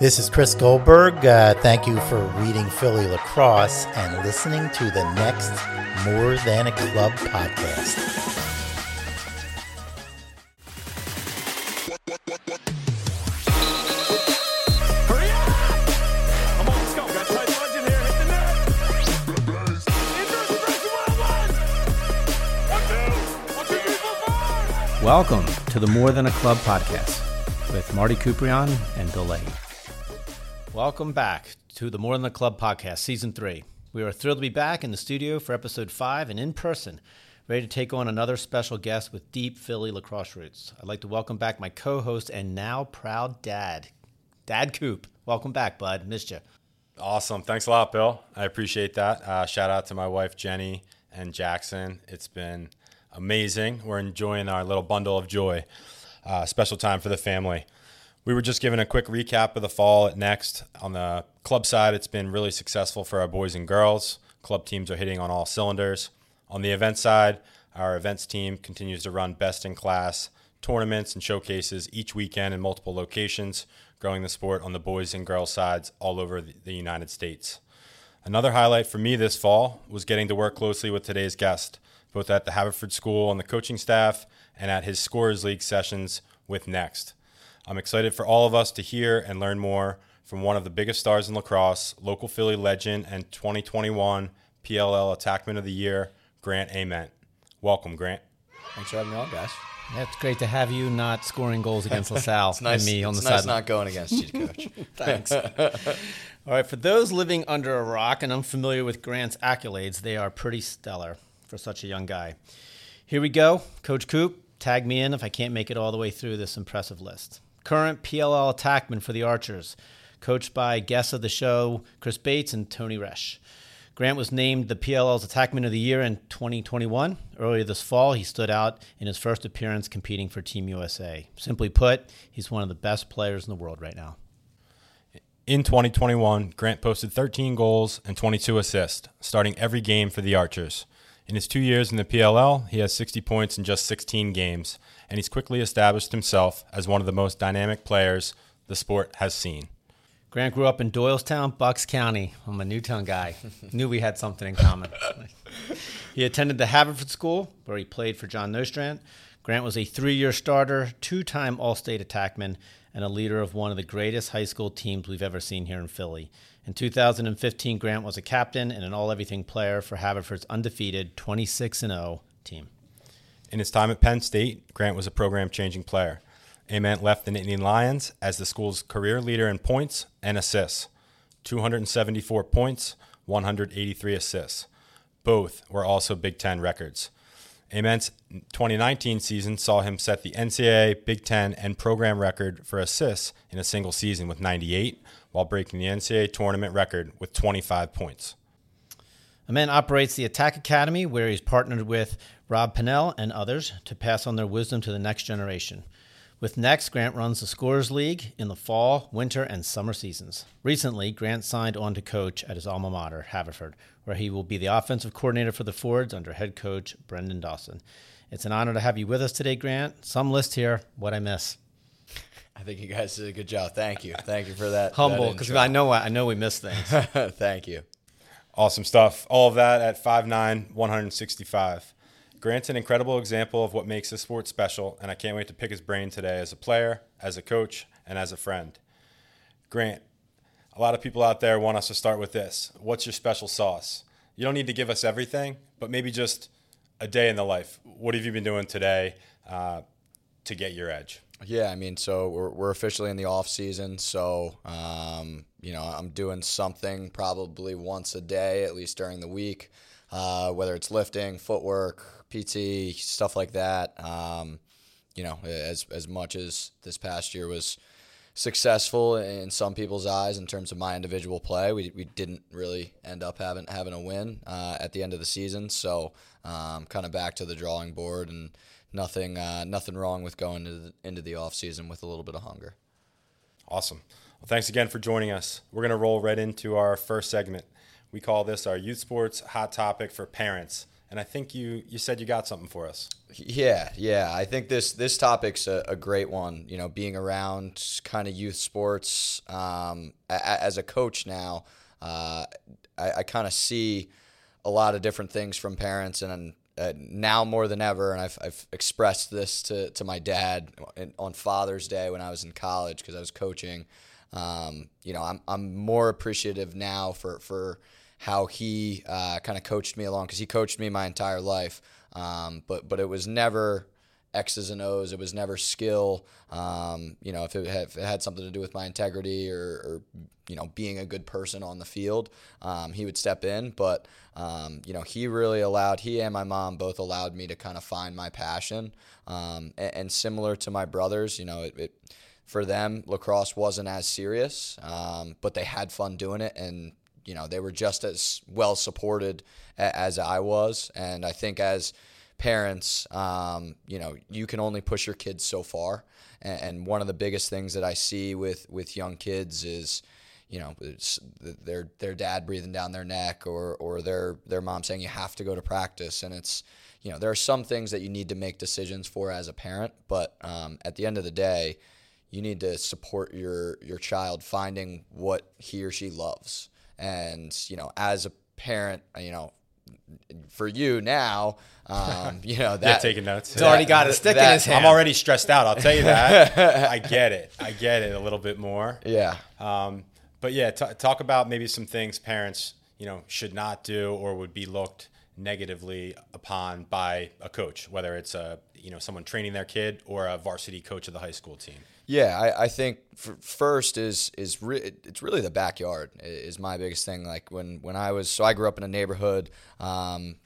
This is Chris Goldberg. Uh, thank you for reading Philly Lacrosse and listening to the next More Than a Club podcast. I'm on, let's go. Got tight budget here. Hit the net. Injuries one-on-one. One, two. One, two, three, four, five. Welcome to the More Than a Club podcast with Marty Kuprion and Bill Leahy. Welcome back to the More Than the Club podcast, season three. We are thrilled to be back in the studio for episode five and in person, ready to take on another special guest with deep Philly lacrosse roots. I'd like to welcome back my co host and now proud dad, Dad Coop. Welcome back, bud. Missed you. Awesome. Thanks a lot, Bill. I appreciate that. Uh, shout out to my wife, Jenny, and Jackson. It's been amazing. We're enjoying our little bundle of joy. Uh, special time for the family. We were just giving a quick recap of the fall at Next. On the club side, it's been really successful for our boys and girls. Club teams are hitting on all cylinders. On the event side, our events team continues to run best in class tournaments and showcases each weekend in multiple locations, growing the sport on the boys and girls sides all over the United States. Another highlight for me this fall was getting to work closely with today's guest, both at the Haverford School on the coaching staff and at his Scorers League sessions with Next. I'm excited for all of us to hear and learn more from one of the biggest stars in lacrosse, local Philly legend and 2021 PLL Attackman of the Year, Grant Ament. Welcome, Grant. Thanks for having me on, guys. Yeah, it's great to have you not scoring goals against LaSalle It's nice, and me on it's the nice sideline. not going against you, Coach. Thanks. All right, for those living under a rock and unfamiliar with Grant's accolades, they are pretty stellar for such a young guy. Here we go. Coach Coop, tag me in if I can't make it all the way through this impressive list. Current PLL attackman for the Archers, coached by guests of the show Chris Bates and Tony Resch. Grant was named the PLL's Attackman of the Year in 2021. Earlier this fall, he stood out in his first appearance competing for Team USA. Simply put, he's one of the best players in the world right now. In 2021, Grant posted 13 goals and 22 assists, starting every game for the Archers. In his two years in the PLL, he has 60 points in just 16 games, and he's quickly established himself as one of the most dynamic players the sport has seen. Grant grew up in Doylestown, Bucks County. I'm a Newtown guy. Knew we had something in common. he attended the Haverford School, where he played for John Nostrant. Grant was a three year starter, two time All State attackman, and a leader of one of the greatest high school teams we've ever seen here in Philly. In 2015, Grant was a captain and an all everything player for Haverford's undefeated 26 0 team. In his time at Penn State, Grant was a program changing player. Ament left the Nittany Lions as the school's career leader in points and assists 274 points, 183 assists. Both were also Big Ten records. Ament's 2019 season saw him set the NCAA, Big Ten, and program record for assists in a single season with 98, while breaking the NCAA tournament record with 25 points. Ament operates the Attack Academy, where he's partnered with Rob Pannell and others to pass on their wisdom to the next generation. With Next, Grant runs the Scorers League in the fall, winter, and summer seasons. Recently, Grant signed on to coach at his alma mater, Haverford, where he will be the offensive coordinator for the Fords under head coach Brendan Dawson. It's an honor to have you with us today, Grant. Some list here, what I miss. I think you guys did a good job. Thank you. Thank you for that. Humble, because. I know I know we miss things. Thank you. Awesome stuff. All of that at 5'9, 165. Grant's an incredible example of what makes this sport special, and I can't wait to pick his brain today as a player, as a coach, and as a friend. Grant, a lot of people out there want us to start with this. What's your special sauce? You don't need to give us everything, but maybe just a day in the life. What have you been doing today uh, to get your edge? Yeah, I mean, so we're, we're officially in the off season, so um, you know I'm doing something probably once a day, at least during the week, uh, whether it's lifting, footwork, PT, stuff like that. Um, you know, as as much as this past year was successful in some people's eyes in terms of my individual play, we, we didn't really end up having having a win uh, at the end of the season. So um, kind of back to the drawing board and nothing uh, nothing wrong with going into the, into the off season with a little bit of hunger. Awesome. Well, thanks again for joining us. We're going to roll right into our first segment. We call this our Youth Sports Hot Topic for Parents. and I think you you said you got something for us. Yeah, yeah. I think this this topic's a, a great one. You know, being around kind of youth sports um, a, a- as a coach now, uh, I, I kind of see a lot of different things from parents, and uh, now more than ever. And I've, I've expressed this to, to my dad on Father's Day when I was in college because I was coaching. Um, you know, I'm I'm more appreciative now for for how he uh, kind of coached me along because he coached me my entire life. Um, but but it was never X's and O's. It was never skill. Um, you know, if it, had, if it had something to do with my integrity or, or you know being a good person on the field, um, he would step in. But um, you know, he really allowed. He and my mom both allowed me to kind of find my passion. Um, and, and similar to my brothers, you know, it, it for them lacrosse wasn't as serious, um, but they had fun doing it and you know they were just as well supported as I was, and I think as parents, um, you know, you can only push your kids so far, and, and one of the biggest things that I see with with young kids is, you know, their their dad breathing down their neck, or or their their mom saying you have to go to practice, and it's you know there are some things that you need to make decisions for as a parent, but um, at the end of the day you need to support your your child finding what he or she loves. And you know as a parent you know for you now um, you know that Yeah, taking notes. He's already got a stick in his hand. I'm already stressed out. I'll tell you that. I get it. I get it a little bit more. yeah Um, but yeah, t- talk about maybe some things parents, you know, should not do or would be looked negatively upon by a coach, whether it's a you know someone training their kid or a varsity coach of the high school team. Yeah, I, I think first is is re- it's really the backyard is my biggest thing. Like when when I was so I grew up in a neighborhood um,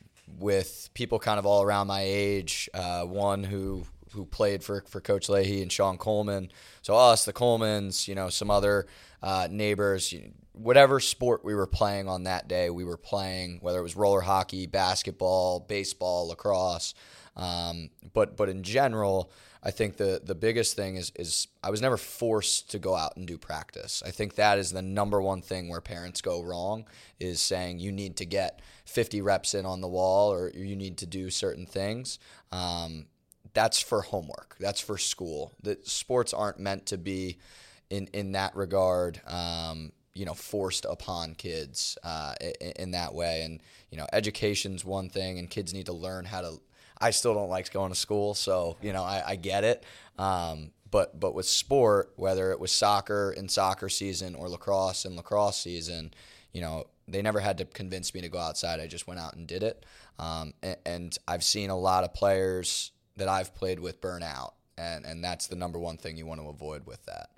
with people kind of all around my age. Uh, one who who played for for Coach Leahy and Sean Coleman. So us, the Colemans, you know, some other uh, neighbors. Whatever sport we were playing on that day, we were playing. Whether it was roller hockey, basketball, baseball, lacrosse. Um, but but in general, I think the the biggest thing is is I was never forced to go out and do practice. I think that is the number one thing where parents go wrong is saying you need to get 50 reps in on the wall or you need to do certain things. Um, that's for homework. That's for school. That sports aren't meant to be in in that regard. Um, you know, forced upon kids uh, in, in that way. And you know, education's one thing, and kids need to learn how to. I still don't like going to school, so you know, I, I get it. Um, but but with sport, whether it was soccer in soccer season or lacrosse in lacrosse season, you know, they never had to convince me to go outside. I just went out and did it. Um, and, and I've seen a lot of players that I've played with burn out, and and that's the number one thing you want to avoid with that.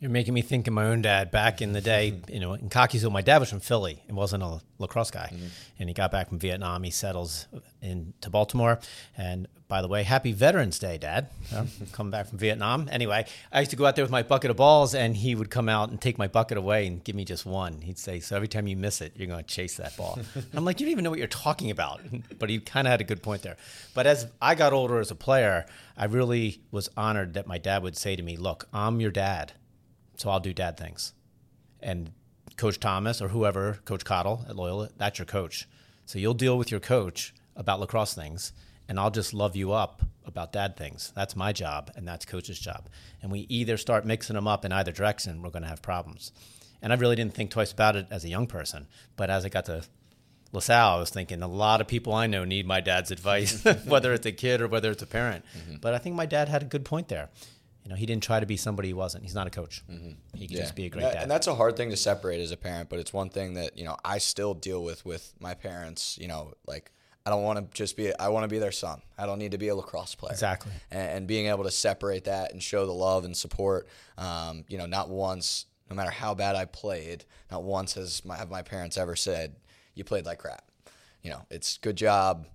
You're making me think of my own dad back in the day. You know, in Cockeysville, my dad was from Philly and wasn't a lacrosse guy, and he got back from Vietnam. He settles into Baltimore, and by the way, Happy Veterans Day, Dad. Uh, coming back from Vietnam. Anyway, I used to go out there with my bucket of balls, and he would come out and take my bucket away and give me just one. He'd say, "So every time you miss it, you're going to chase that ball." I'm like, "You don't even know what you're talking about," but he kind of had a good point there. But as I got older as a player, I really was honored that my dad would say to me, "Look, I'm your dad." So I'll do dad things. And Coach Thomas or whoever, Coach Cottle at Loyola, that's your coach. So you'll deal with your coach about lacrosse things, and I'll just love you up about dad things. That's my job, and that's coach's job. And we either start mixing them up in either direction, we're going to have problems. And I really didn't think twice about it as a young person, but as I got to LaSalle, I was thinking a lot of people I know need my dad's advice, whether it's a kid or whether it's a parent. Mm-hmm. But I think my dad had a good point there. You know, he didn't try to be somebody he wasn't. He's not a coach. He could just be a great dad. And that's a hard thing to separate as a parent, but it's one thing that, you know, I still deal with with my parents, you know, like I don't want to just be I want to be their son. I don't need to be a lacrosse player. Exactly. And, and being able to separate that and show the love and support um, you know, not once no matter how bad I played, not once has my have my parents ever said you played like crap. You know, it's good job.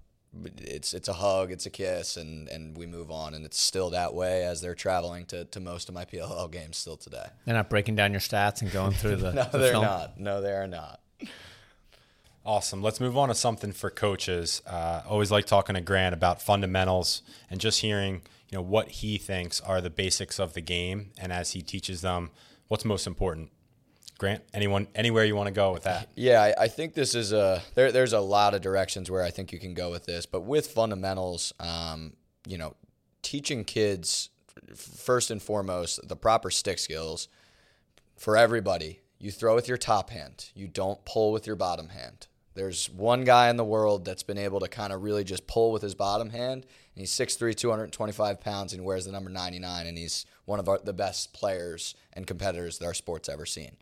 It's it's a hug, it's a kiss, and, and we move on. And it's still that way as they're traveling to, to most of my PLL games still today. They're not breaking down your stats and going through the, No, the they're film. not. No, they are not. Awesome. Let's move on to something for coaches. Uh, always like talking to Grant about fundamentals and just hearing, you know, what he thinks are the basics of the game, and as he teaches them, what's most important. Grant, anyone, anywhere you want to go with that? Yeah, I, I think this is a there. There's a lot of directions where I think you can go with this, but with fundamentals, um, you know, teaching kids first and foremost the proper stick skills for everybody. You throw with your top hand. You don't pull with your bottom hand. There's one guy in the world that's been able to kind of really just pull with his bottom hand, and he's 6'3", 225 pounds, and wears the number 99, and he's one of our, the best players and competitors that our sport's ever seen.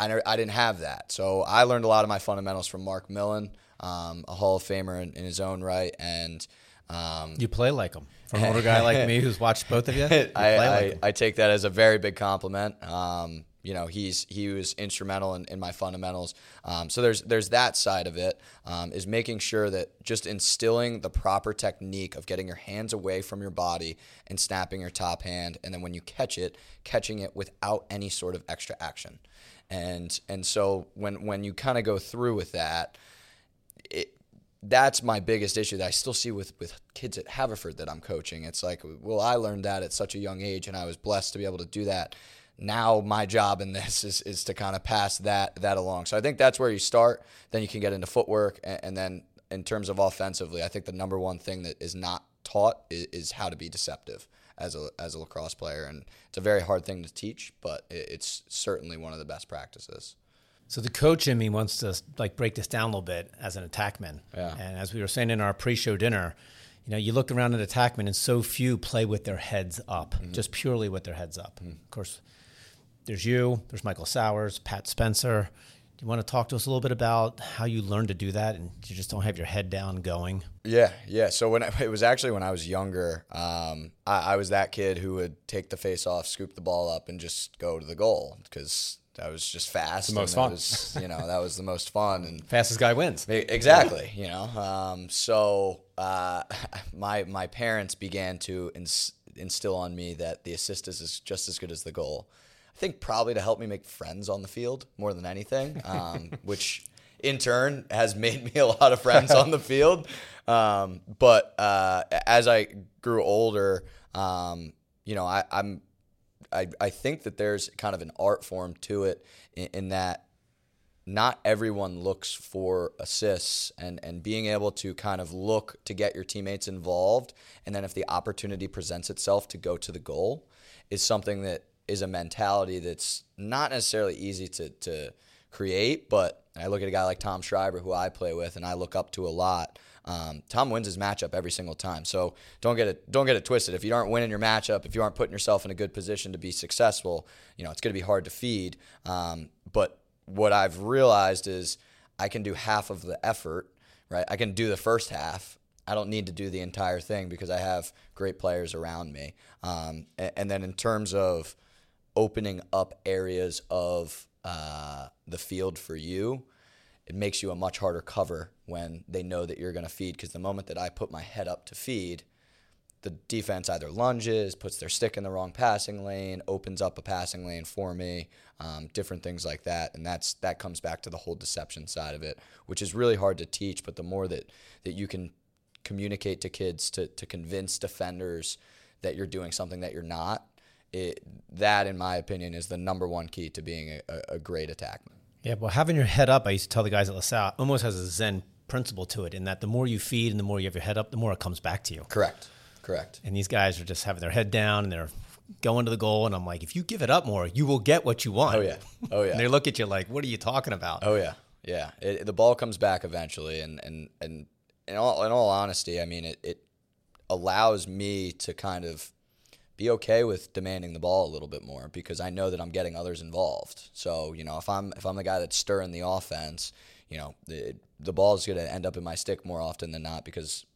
I, never, I didn't have that. So I learned a lot of my fundamentals from Mark Millen, um, a Hall of Famer in, in his own right. And um, You play like him. For an older guy like me who's watched both of you, you play I, like. I take that as a very big compliment. Um, you know, he's he was instrumental in, in my fundamentals. Um, so there's there's that side of it um, is making sure that just instilling the proper technique of getting your hands away from your body and snapping your top hand, and then when you catch it, catching it without any sort of extra action. And and so when when you kind of go through with that, it, that's my biggest issue that I still see with, with kids at Haverford that I'm coaching. It's like, well, I learned that at such a young age, and I was blessed to be able to do that. Now my job in this is, is to kind of pass that that along. So I think that's where you start. Then you can get into footwork, and, and then in terms of offensively, I think the number one thing that is not taught is, is how to be deceptive as a as a lacrosse player, and it's a very hard thing to teach, but it, it's certainly one of the best practices. So the coach in me wants to like break this down a little bit as an attackman. Yeah. And as we were saying in our pre-show dinner, you know, you look around at attackmen and so few play with their heads up, mm-hmm. just purely with their heads up. Mm-hmm. Of course, there's you, there's Michael Sowers, Pat Spencer. Do you want to talk to us a little bit about how you learned to do that and you just don't have your head down going? Yeah, yeah. So when I, it was actually when I was younger, um, I, I was that kid who would take the face off, scoop the ball up, and just go to the goal because that was just fast. the most fun. Was, you know, that was the most fun. And Fastest guy wins. Exactly. You know, um, so uh, my my parents began to ins- instill on me that the assist is as- just as good as the goal. I think probably to help me make friends on the field more than anything, um, which in turn has made me a lot of friends on the field. Um, but uh, as I grew older, um, you know, I, I'm I, I think that there's kind of an art form to it in, in that not everyone looks for assists and, and being able to kind of look to get your teammates involved and then if the opportunity presents itself to go to the goal is something that is a mentality that's not necessarily easy to, to create but I look at a guy like Tom Schreiber who I play with and I look up to a lot um, Tom wins his matchup every single time so don't get it don't get it twisted if you aren't winning your matchup if you aren't putting yourself in a good position to be successful you know it's going to be hard to feed um, but what I've realized is I can do half of the effort, right? I can do the first half. I don't need to do the entire thing because I have great players around me. Um, and, and then in terms of opening up areas of uh, the field for you, it makes you a much harder cover when they know that you're going to feed. Because the moment that I put my head up to feed, the defense either lunges, puts their stick in the wrong passing lane, opens up a passing lane for me, um, different things like that, and that's that comes back to the whole deception side of it, which is really hard to teach. But the more that that you can communicate to kids to to convince defenders that you're doing something that you're not, it that in my opinion is the number one key to being a, a, great attackman. Yeah, well, having your head up, I used to tell the guys at LaSalle, almost has a Zen principle to it in that the more you feed and the more you have your head up, the more it comes back to you. Correct. Correct. And these guys are just having their head down and they're going to the goal. And I'm like, if you give it up more, you will get what you want. Oh yeah. Oh yeah. And they look at you like, what are you talking about? Oh yeah, yeah. It, the ball comes back eventually, and and and in all in all honesty, I mean it. It allows me to kind of be okay with demanding the ball a little bit more because I know that I'm getting others involved. So you know, if I'm if I'm the guy that's stirring the offense, you know, the the ball is going to end up in my stick more often than not because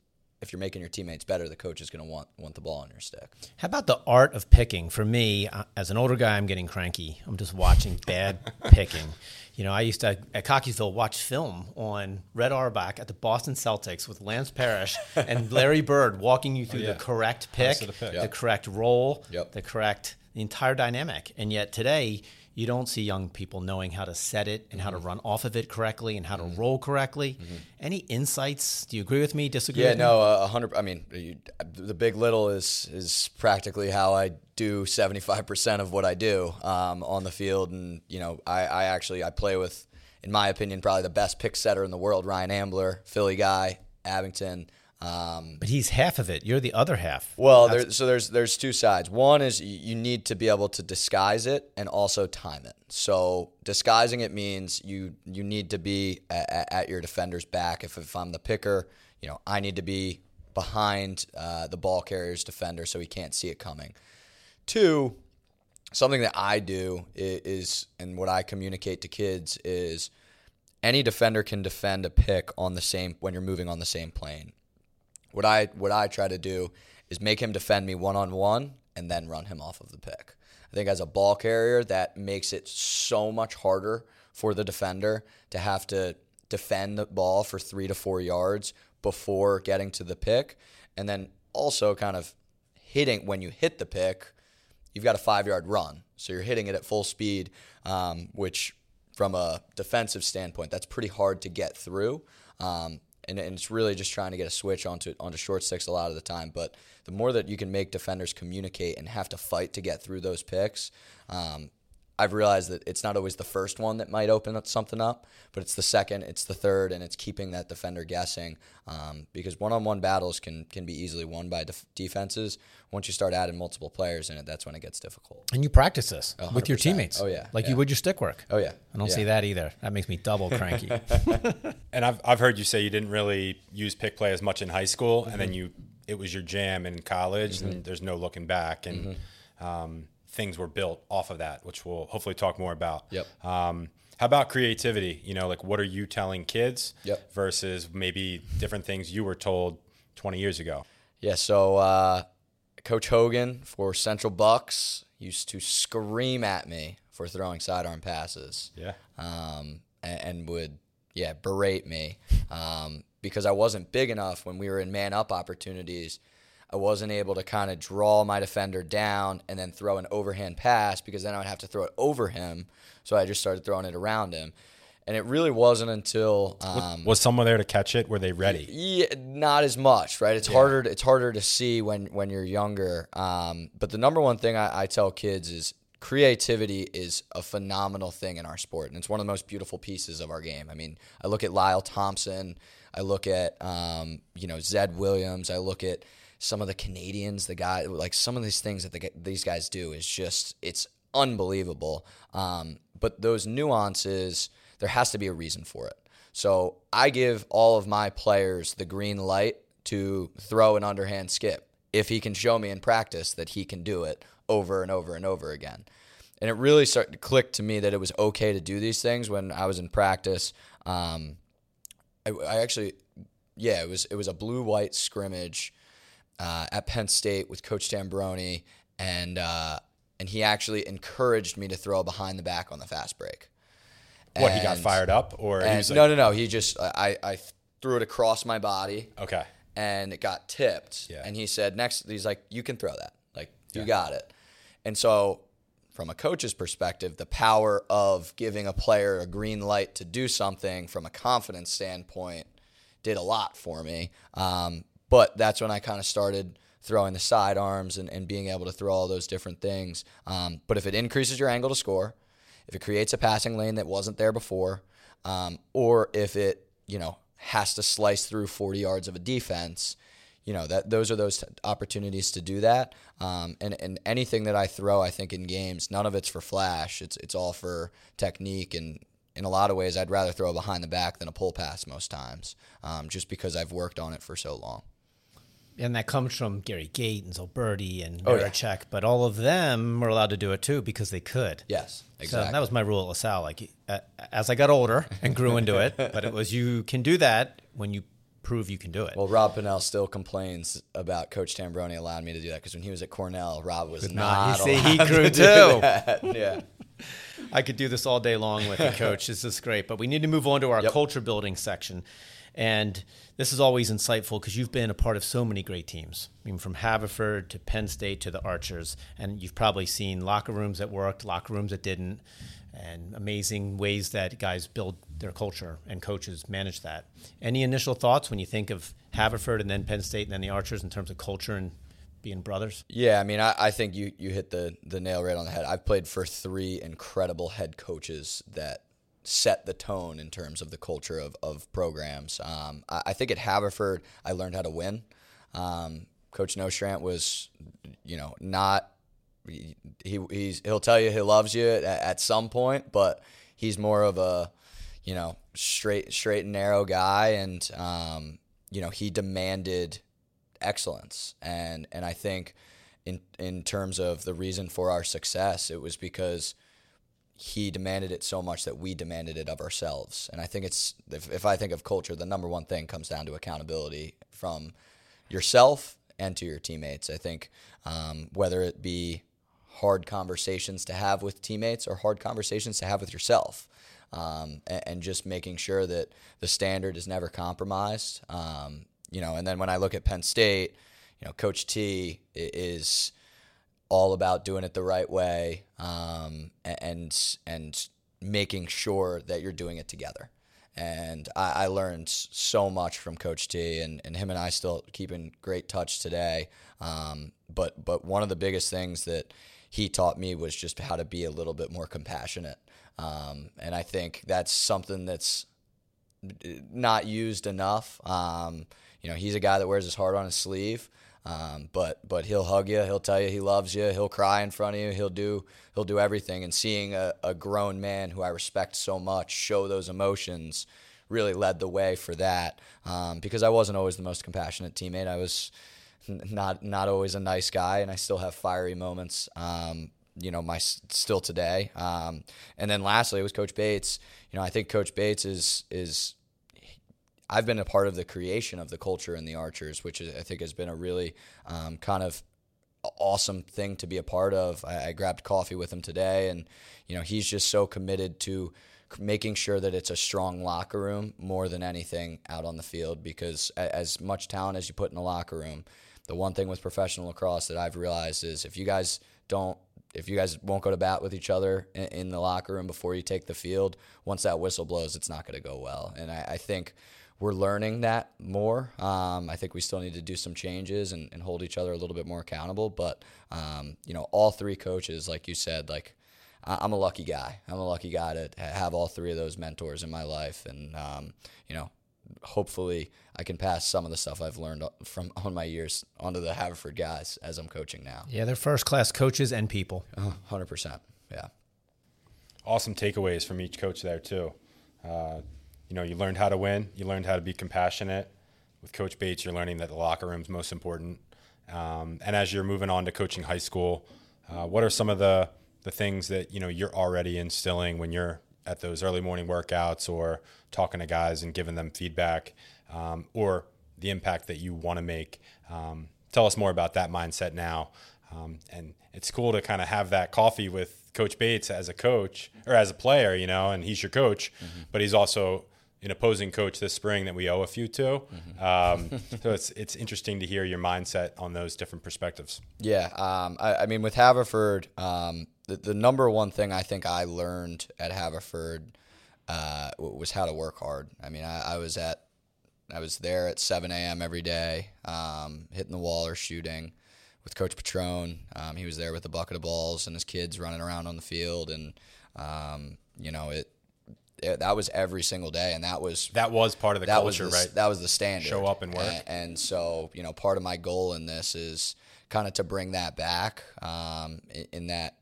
if you're making your teammates better, the coach is going to want want the ball on your stick. How about the art of picking? For me, uh, as an older guy, I'm getting cranky. I'm just watching bad picking. You know, I used to at Cockeysville watch film on Red Auerbach at the Boston Celtics with Lance Parrish and Larry Bird walking you through yeah. the correct pick, the pick. the correct roll, Yep. the correct the entire dynamic. And yet today, you don't see young people knowing how to set it and how Mm-hmm. to run off of it correctly and how to roll correctly. Any insights? Do you agree with me? Disagree? Yeah, with me? no, a hundred. I mean, you, the big little is is practically how I do seventy five percent of what I do um, on the field, and you know, I, I actually I play with, in my opinion, probably the best pick setter in the world, Ryan Ambler, Philly guy, Abington. Um, But he's half of it. You're the other half. well, there, so there's there's two sides. One is you need to be able to disguise it and also time it. So disguising it means you you need to be at, at your defender's back. If if I'm the picker, you know I need to be behind uh, the ball carrier's defender so he can't see it coming. Two, something that I do i- is, and what I communicate to kids is, any defender can defend a pick on the same when you're moving on the same plane. What I what I try to do is make him defend me one on one and then run him off of the pick. I think as a ball carrier, that makes it so much harder for the defender to have to defend the ball for three to four yards before getting to the pick, and then also kind of hitting when you hit the pick, you've got a five yard run. So you're hitting it at full speed, um, which from a defensive standpoint, that's pretty hard to get through. Um, and, and it's really just trying to get a switch onto onto short sticks a lot of the time. But the more that you can make defenders communicate and have to fight to get through those picks, um, I've realized that it's not always the first one that might open up something up, but it's the second, it's the third, and it's keeping that defender guessing. Um, because one-on-one battles can can be easily won by def- defenses. Once you start adding multiple players in it, that's when it gets difficult. And you practice this with your teammates. Oh, yeah, Like yeah. you would your stick work. Oh yeah, I don't yeah. see that either. That makes me double cranky. And I've, I've heard you say you didn't really use pick play as much in high school, and Mm-hmm. then you it was your jam in college, and there's no looking back, and Mm-hmm. um, things were built off of that, which we'll hopefully talk more about. Yep. Um, how about creativity? You know, like what are you telling kids Yep. versus maybe different things you were told 20 years ago? Yeah, so uh, Coach Hogan for Central Bucks used to scream at me for throwing sidearm passes. Yeah. Um, and, and would, yeah, berate me um, because I wasn't big enough when we were in man up opportunities. I wasn't able to kind of draw my defender down and then throw an overhand pass because then I would have to throw it over him. So I just started throwing it around him. And it really wasn't until um, Was someone there to catch it? Were they ready? yeah, not as much, right? It's harder. It's harder to see when when you're younger. Um, but the number one thing I, I tell kids is creativity is a phenomenal thing in our sport, and it's one of the most beautiful pieces of our game. I mean, I look at Lyle Thompson. I look at um, you know Zed Williams. I look at some of the Canadians. The guy like some of these things that the, these guys do is just it's unbelievable. Um, but those nuances, there has to be a reason for it. So I give all of my players the green light to throw an underhand skip if he can show me in practice that he can do it over and over and over again. And it really started to click to me that it was okay to do these things when I was in practice. Um, I, I actually, yeah, it was it was a blue white scrimmage uh, at Penn State with Coach Tambroni, and uh, and he actually encouraged me to throw behind the back on the fast break. What, he got fired up? Or he and was like, no, no, no. He just I, I threw it across my body okay. and it got tipped. Yeah. And he said next he's like, You can throw that. Like you got it. And so from a coach's perspective, the power of giving a player a green light to do something from a confidence standpoint did a lot for me. Um, but that's when I kind of started throwing the sidearms and, and being able to throw all those different things. Um, but if it increases your angle to score, if it creates a passing lane that wasn't there before, um, or if it, you know, has to slice through 40 yards of a defense, you know, that those are those opportunities to do that. Um, and, and anything that I throw, I think in games, none of it's for flash. It's, it's all for technique. And in a lot of ways, I'd rather throw behind the back than a pull pass most times, um, just because I've worked on it for so long. and that comes from Gary Gait and Zilberti and Oh, yeah. But all of them were allowed to do it too because they could. Yes, So exactly. that was my rule at LaSalle. Like uh, as I got older and grew into it, but it was you can do that when you prove you can do it. Well, Rob Pannell still complains about Coach Tambroni allowing me to do that because when he was at Cornell, Rob was not. not. You see, he grew to do too. that. Yeah. I could do this all day long with you, Coach. This is great, but we need to move on to our Yep. culture building section. And this is always insightful because you've been a part of so many great teams. I mean, from Haverford to Penn State to the Archers, and you've probably seen locker rooms that worked, locker rooms that didn't, and amazing ways that guys build their culture and coaches manage that. Any initial thoughts when you think of Haverford and then Penn State and then the Archers in terms of culture and being brothers? Yeah, I mean, I, I think you, you hit the, the nail right on the head. I've played for three incredible head coaches that set the tone in terms of the culture of, of programs. Um, I, I think at Haverford, I learned how to win. Um, Coach Nostrant was, you know, not he he's he'll tell you he loves you at, at some point, but he's more of a you know straight straight and narrow guy, and um, you know he demanded excellence, and and I think in in terms of the reason for our success, it was because he demanded it so much that we demanded it of ourselves. And I think it's if, if I think of culture, the number one thing comes down to accountability from yourself and to your teammates. I think um, whether it be hard conversations to have with teammates or hard conversations to have with yourself. Um, and, and, just making sure that the standard is never compromised. Um, you know, and then when I look at Penn State, you know, Coach T is all about doing it the right way um, and and making sure that you're doing it together. And I, I, learned so much from Coach T, and, and him and I still keep in great touch today. Um, but but one of the biggest things that he taught me was just how to be a little bit more compassionate. Um, and I think that's something that's not used enough. Um, you know, he's a guy that wears his heart on his sleeve. Um, but but he'll hug you. He'll tell you he loves you. He'll cry in front of you. He'll do he'll do everything. And seeing a, a grown man who I respect so much show those emotions really led the way for that. Um, because I wasn't always the most compassionate teammate. I was not not always a nice guy, and I still have fiery moments. Um, you know, my still today. Um, and then lastly, it was Coach Bates. You know, I think Coach Bates is is I've been a part of the creation of the culture in the Archers, which is, I think has been a really um, kind of awesome thing to be a part of. I, I, grabbed coffee with him today, and you know, he's just so committed to making sure that it's a strong locker room more than anything out on the field. Because as much talent as you put in a locker room, the one thing with professional lacrosse that I've realized is if you guys don't if you guys won't go to bat with each other in, in the locker room before you take the field, once that whistle blows, it's not going to go well. And I, I, think we're learning that more. Um, I think we still need to do some changes and, and, hold each other a little bit more accountable. But um, you know, all three coaches, like you said, like I'm a lucky guy. I'm a lucky guy to have all three of those mentors in my life, and um, you know, hopefully I can pass some of the stuff I've learned from on my years onto the Haverford guys as I'm coaching now. Yeah, they're first class coaches and people. Hundred percent. Yeah. Awesome takeaways from each coach there too. Uh, you know, you learned how to win. You learned how to be compassionate. With Coach Bates, you're learning that the locker room's most important. Um, and as you're moving on to coaching high school, uh, what are some of the the things that you know you're already instilling when you're at those early morning workouts or talking to guys and giving them feedback um, or the impact that you want to make. Um, tell us more about that mindset now. Um, and it's cool to kind of have that coffee with Coach Bates as a coach or as a player, you know, and he's your coach, mm-hmm. but he's also an opposing coach this spring that we owe a few to. Mm-hmm. Um, so it's it's interesting to hear your mindset on those different perspectives. Yeah, um, I, I, mean, with Haverford, um, the, the number one thing I think I learned at Haverford uh, was how to work hard. I mean, I, I, was at, I was there at 7 a.m. every day, um, hitting the wall or shooting with Coach Patron. Um, he was there with a bucket of balls and his kids running around on the field, and um, you know it. That was every single day, and that was that was part of the that culture, was the, right? That was the standard. Show up and work. And, and so, you know, part of my goal in this is kind of to bring that back. Um, in, in that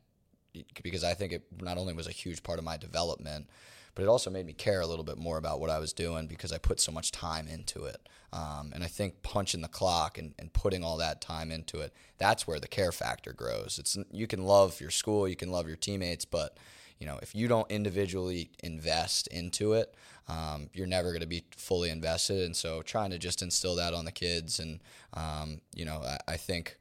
because I think it not only was a huge part of my development, but it also made me care a little bit more about what I was doing because I put so much time into it. Um, and I think punching the clock and, and putting all that time into it, that's where the care factor grows. It's you can love your school, you can love your teammates, but you know if you don't individually invest into it, um, you're never going to be fully invested. And so trying to just instill that on the kids, and um, you know I, I think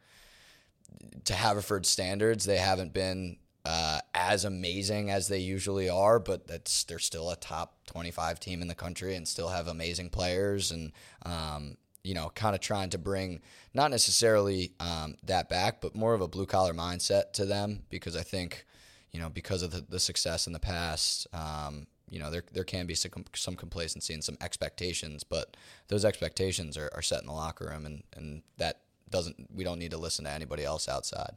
to Haverford standards, they haven't been uh, as amazing as they usually are, but that's they're still a top 25 team in the country and still have amazing players and um, you know, kind of trying to bring not necessarily um, that back, but more of a blue collar mindset to them because I think, you know, because of the, the success in the past, um, you know, there, there can be some, some complacency and some expectations, but those expectations are, are set in the locker room and, and that doesn't, we don't need to listen to anybody else outside.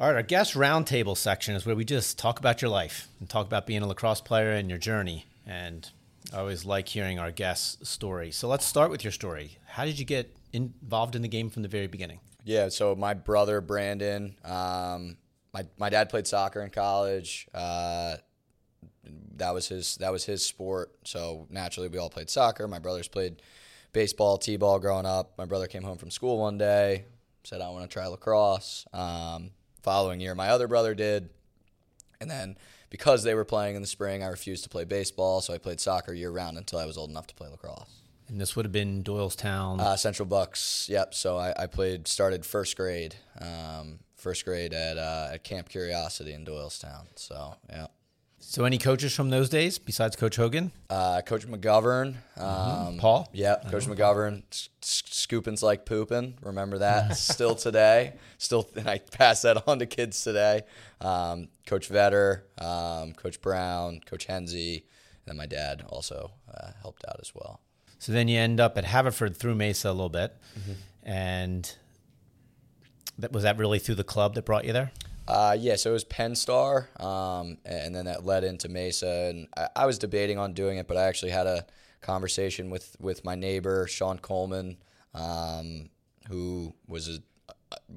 All right, our guest roundtable section is where we just talk about your life and talk about being a lacrosse player and your journey. And I always like hearing our guests' story. So let's start with your story. How did you get involved in the game from the very beginning? Yeah, so my brother Brandon, um, my my dad played soccer in college. Uh, that was his that was his sport. So naturally, we all played soccer. My brothers played baseball, t-ball growing up. My brother came home from school one day, said, "I want to try lacrosse." Um, following year, my other brother did, and then because they were playing in the spring, I refused to play baseball, so I played soccer year round until I was old enough to play lacrosse. And this would have been Doylestown. Uh, Central Bucks. Yep. So I, I played, started first grade, um, first grade at uh, at Camp Curiosity in Doylestown. So yeah. so, any coaches from those days besides Coach Hogan? Uh, Coach McGovern. Um, Paul? Yeah, Coach McGovern. s- Scooping's like pooping. Remember that still today. Still, and I pass that on to kids today. Um, Coach Vetter, um, Coach Brown, Coach Hensey, and then my dad also uh, helped out as well. So then you end up at Haverford through Mesa a little bit. And that was that really through the club that brought you there? Uh, yeah, so it was Penn Star, um, and then that led into Mesa. And I, I was debating on doing it, but I actually had a conversation with, with my neighbor Sean Coleman, um, who was a,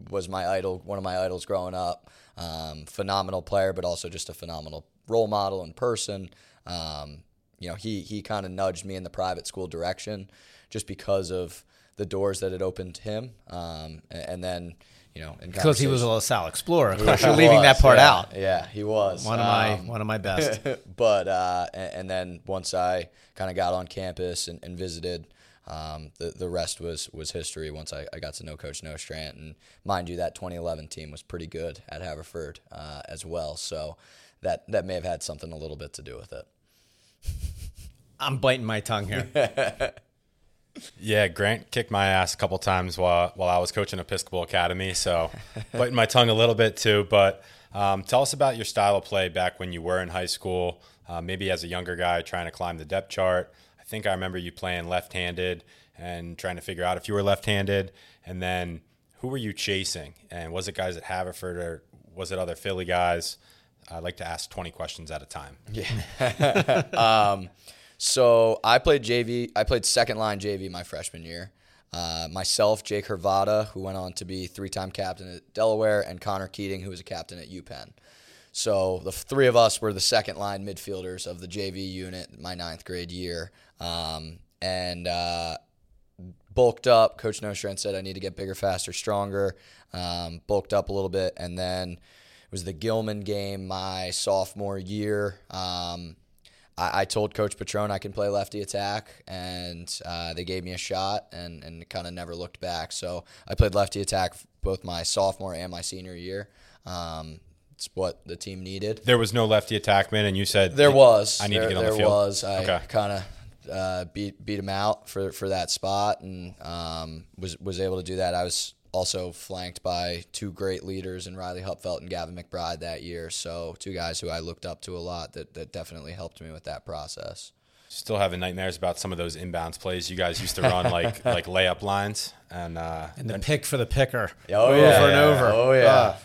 was my idol, one of my idols growing up. Um, phenomenal player, but also just a phenomenal role model in person. Um, you know, he he kind of nudged me in the private school direction, just because of the doors that it opened him. Um, and, and then you know, Because he was a LaSalle explorer. Of course, you're leaving that part yeah, out. Yeah, he was One of my Um, one of my best. but uh, and, and then once I kind of got on campus and, and visited, um, the the rest was was history. Once I, I got to know Coach Nostrant, and mind you, that 2011 team was pretty good at Haverford uh, as well. So that that may have had something a little bit to do with it. I'm biting my tongue here. Yeah, Grant kicked my ass a couple times while while I was coaching Episcopal Academy, so biting my tongue a little bit too. But um, tell us about your style of play back when you were in high school, uh, maybe as a younger guy trying to climb the depth chart. I think I remember you playing left-handed and trying to figure out if you were left-handed, and then who were you chasing? And was it guys at Haverford or was it other Philly guys? I like to ask 20 questions at a time. So I played JV. I played second line JV my freshman year. Uh, myself, Jake Hervada, who went on to be three-time captain at Delaware, and Connor Keating, who was a captain at UPenn. So the three of us were the second line midfielders of the JV unit my ninth grade year, um, and uh, bulked up. Coach Nostrant said I need to get bigger, faster, stronger. Um, bulked up a little bit, and then it was the Gilman game my sophomore year. Um, I, I told Coach Patron I can play lefty attack, and uh, they gave me a shot, and and kind of never looked back. So I played lefty attack both my sophomore and my senior year. Um, it's what the team needed. There was no lefty attackman, and you said There was. I need there, to get on the field. There was. I Okay. kind of uh, beat beat him out for, for that spot, and um, was was able to do that. I was also flanked by two great leaders in Riley Hupfelt and Gavin McBride that year. So two guys who I looked up to a lot that, that definitely helped me with that process. Still having nightmares about some of those inbounds plays you guys used to run, like like layup lines, and uh, And the pick for the picker. Oh, over yeah. and over. Oh, yeah.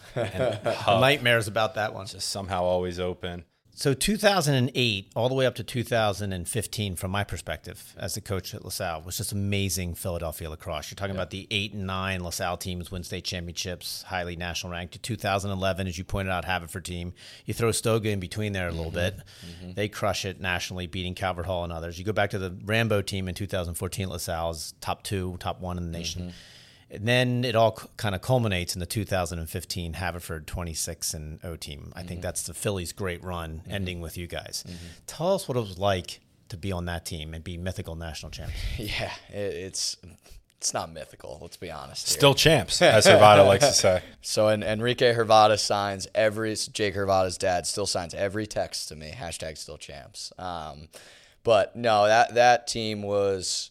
Ah, nightmares about that one. just somehow always open. So 2008, all the way up to 2015, from my perspective as a coach at LaSalle, was just amazing Philadelphia lacrosse. You're talking about the eight and nine LaSalle teams win state championships, highly national ranked. To 2011, as you pointed out, Haverford team. You throw Stoga in between there a little mm-hmm. bit. Mm-hmm. They crush it nationally, beating Calvert Hall and others. You go back to the Rambo team in 2014 at LaSalle's top two, top one in the nation. Mm-hmm. And then it all kind of culminates in the 2015 Haverford 26 and O team. I think mm-hmm. that's the Phillies' great run, mm-hmm. ending with you guys. Mm-hmm. Tell us what it was like to be on that team and be mythical national champions. Yeah, it, it's it's not mythical. Let's be honest. here. Still champs, as Hervada likes to say. So and Enrique Hervada signs every Jake Hervada's dad still signs every text to me hashtag still champs. Um, but no, that that team was,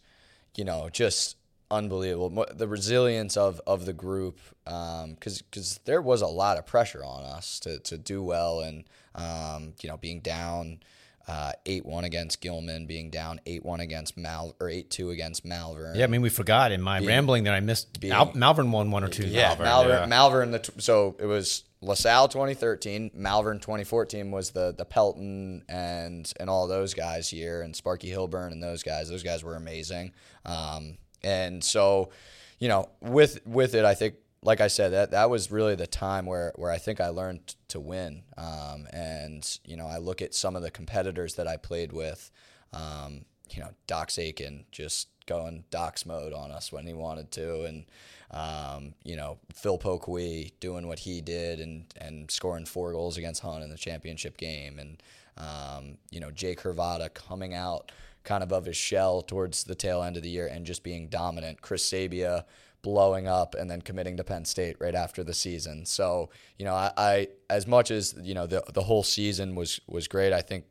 you know, just unbelievable. The resilience of of the group, because because there was a lot of pressure on us to to do well, and um, you know, being down. Uh, eight one against Gilman, being down eight one against Mal or eight two against Malvern. Yeah, I mean, we forgot in my rambling there. I missed Al- Malvern won one or two. Yeah, Malvern. Malvern. yeah. Malvern. The t- so it was LaSalle 2013. Malvern 2014 was the the Pelton and and all those guys year, and Sparky Hilburn and those guys. Those guys were amazing. Um, and so, you know, with with it, I think, like I said, that that was really the time where where I think I learned to win. Um, and you know, I look at some of the competitors that I played with. Um, you know, Dox Aitken just going Dox mode on us when he wanted to, and um, you know, Phil Pokwe doing what he did and and scoring four goals against Hunt in the championship game, and um, you know, Jake Hervada coming out kind of of his shell towards the tail end of the year and just being dominant. Chris Sabia blowing up and then committing to Penn State right after the season. So, you know, I, I as much as, you know, the the whole season was was great, I think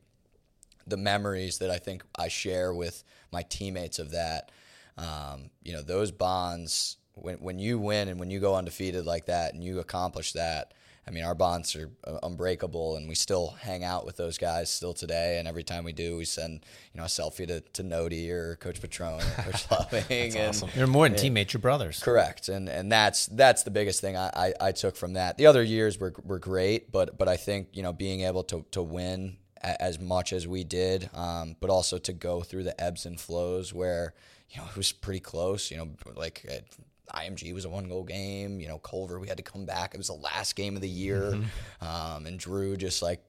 the memories that I think I share with my teammates of that, um, you know, those bonds when when you win and when you go undefeated like that and you accomplish that, I mean, our bonds are uh, unbreakable, and we still hang out with those guys still today. And every time we do, we send you know a selfie to to Nody or Coach Patron or Coach Loving. and, You're more than teammates, you're brothers. Correct, and and that's that's the biggest thing I, I, I took from that. The other years were were great, but but I think you know being able to to win a- as much as we did, um, but also to go through the ebbs and flows where you know it was pretty close. You know, like at IMG was a one goal game. You know, Culver we had to come back. It was the last game of the year, um, and Drew just like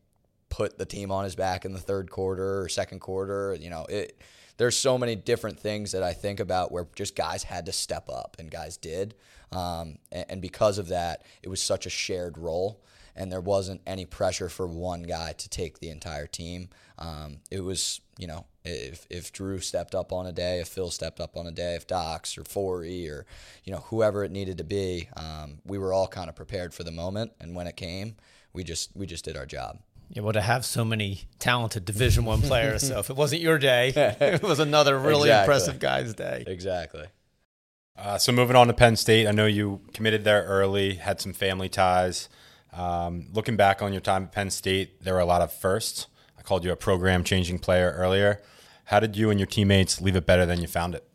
put the team on his back in the third quarter or second quarter. You know, it. There's so many different things that I think about where just guys had to step up and guys did, um, and, and because of that, it was such a shared role, and there wasn't any pressure for one guy to take the entire team. Um, it was, you know, if if Drew stepped up on a day, if Phil stepped up on a day, if Dox or Forey or you know whoever it needed to be, um, we were all kind of prepared for the moment, and when it came, we just we just did our job. Yeah, well, to have so many talented Division One players, so if it wasn't your day, it was another really Exactly. impressive guy's day. Exactly. Uh, so moving on to Penn State, I know you committed there early, had some family ties. Um, looking back on your time at Penn State, there were a lot of firsts. I called you a program changing player earlier. How did you and your teammates leave it better than you found it?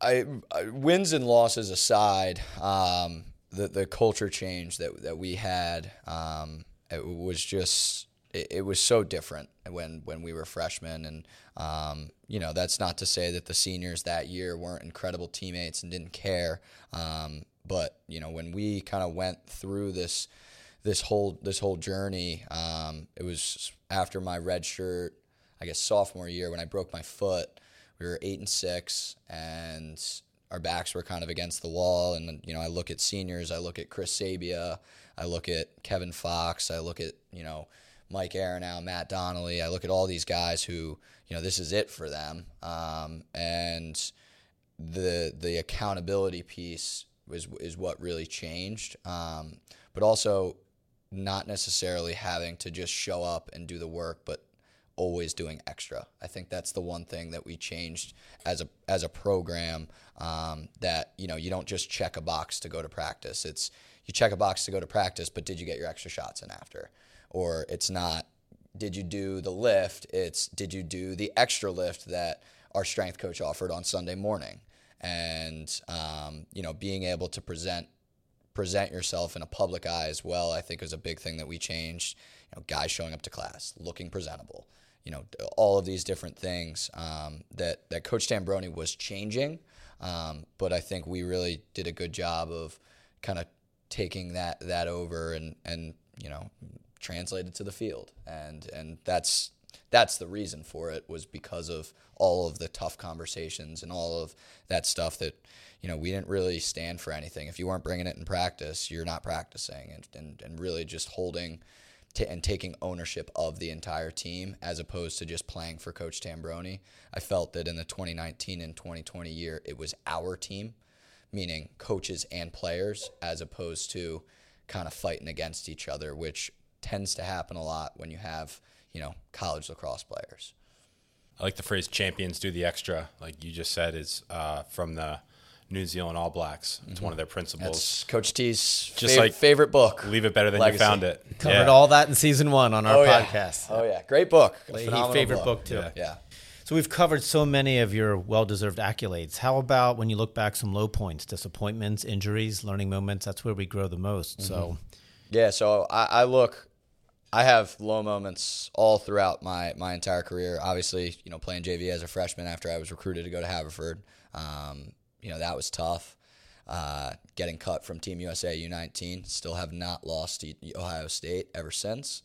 I, I wins and losses aside, um, the the culture change that that we had, um, it was just it, it was so different when when we were freshmen, and um, you know that's not to say that the seniors that year weren't incredible teammates and didn't care, um, but you know when we kind of went through this this whole this whole journey, um, it was after my red shirt, I guess sophomore year when I broke my foot we were eight and six and our backs were kind of against the wall. And you know i look at seniors i look at chris sabia i look at kevin fox i look at you know mike aronow matt donnelly. I look at all these guys who you know this is it for them. Um, and the the accountability piece was is what really changed. Um, but also not necessarily having to just show up and do the work but always doing extra. I think that's the one thing that we changed as a as a program um, that you know you don't just check a box to go to practice. It's you check a box to go to practice, but did you get your extra shots in after? Or it's not did you do the lift? It's did you do the extra lift that our strength coach offered on Sunday morning? And um, you know being able to present present yourself in a public eye as well, I think is a big thing that we changed. You know, guys showing up to class, looking presentable. You know, all of these different things um, that that Coach Tambroni was changing, um, but I think we really did a good job of kind of taking that that over and and you know translated to the field, and and that's that's the reason for it was because of all of the tough conversations and all of that stuff that you know we didn't really stand for anything. If you weren't bringing it in practice you're not practicing. And, and, and really just holding ta and taking ownership of the entire team as opposed to just playing for Coach Tambroni. I felt that in the 2019 and 2020 year, it was our team, meaning coaches and players, as opposed to kind of fighting against each other, which tends to happen a lot when you have, you know, college lacrosse players. I like the phrase "champions do the extra." Like you just said, is uh, from the New Zealand All Blacks. It's one of their principles. That's Coach T's Just fav- like favorite book. Leave it better than Legacy. you found it. Covered Yeah. all that in season one on our Oh, yeah. podcast. Oh yeah, great book. A phenomenal favorite book, too. Yeah. Yeah. So we've covered so many of your well-deserved accolades. How about when you look back some low points, disappointments, injuries, learning moments? That's where we grow the most. So Yeah, so I, I look, I have low moments all throughout my, my entire career. Obviously, you know, playing JV as a freshman after I was recruited to go to Haverford, um, you know, that was tough. Uh, getting cut from Team USA U19, still have not lost to Ohio State ever since.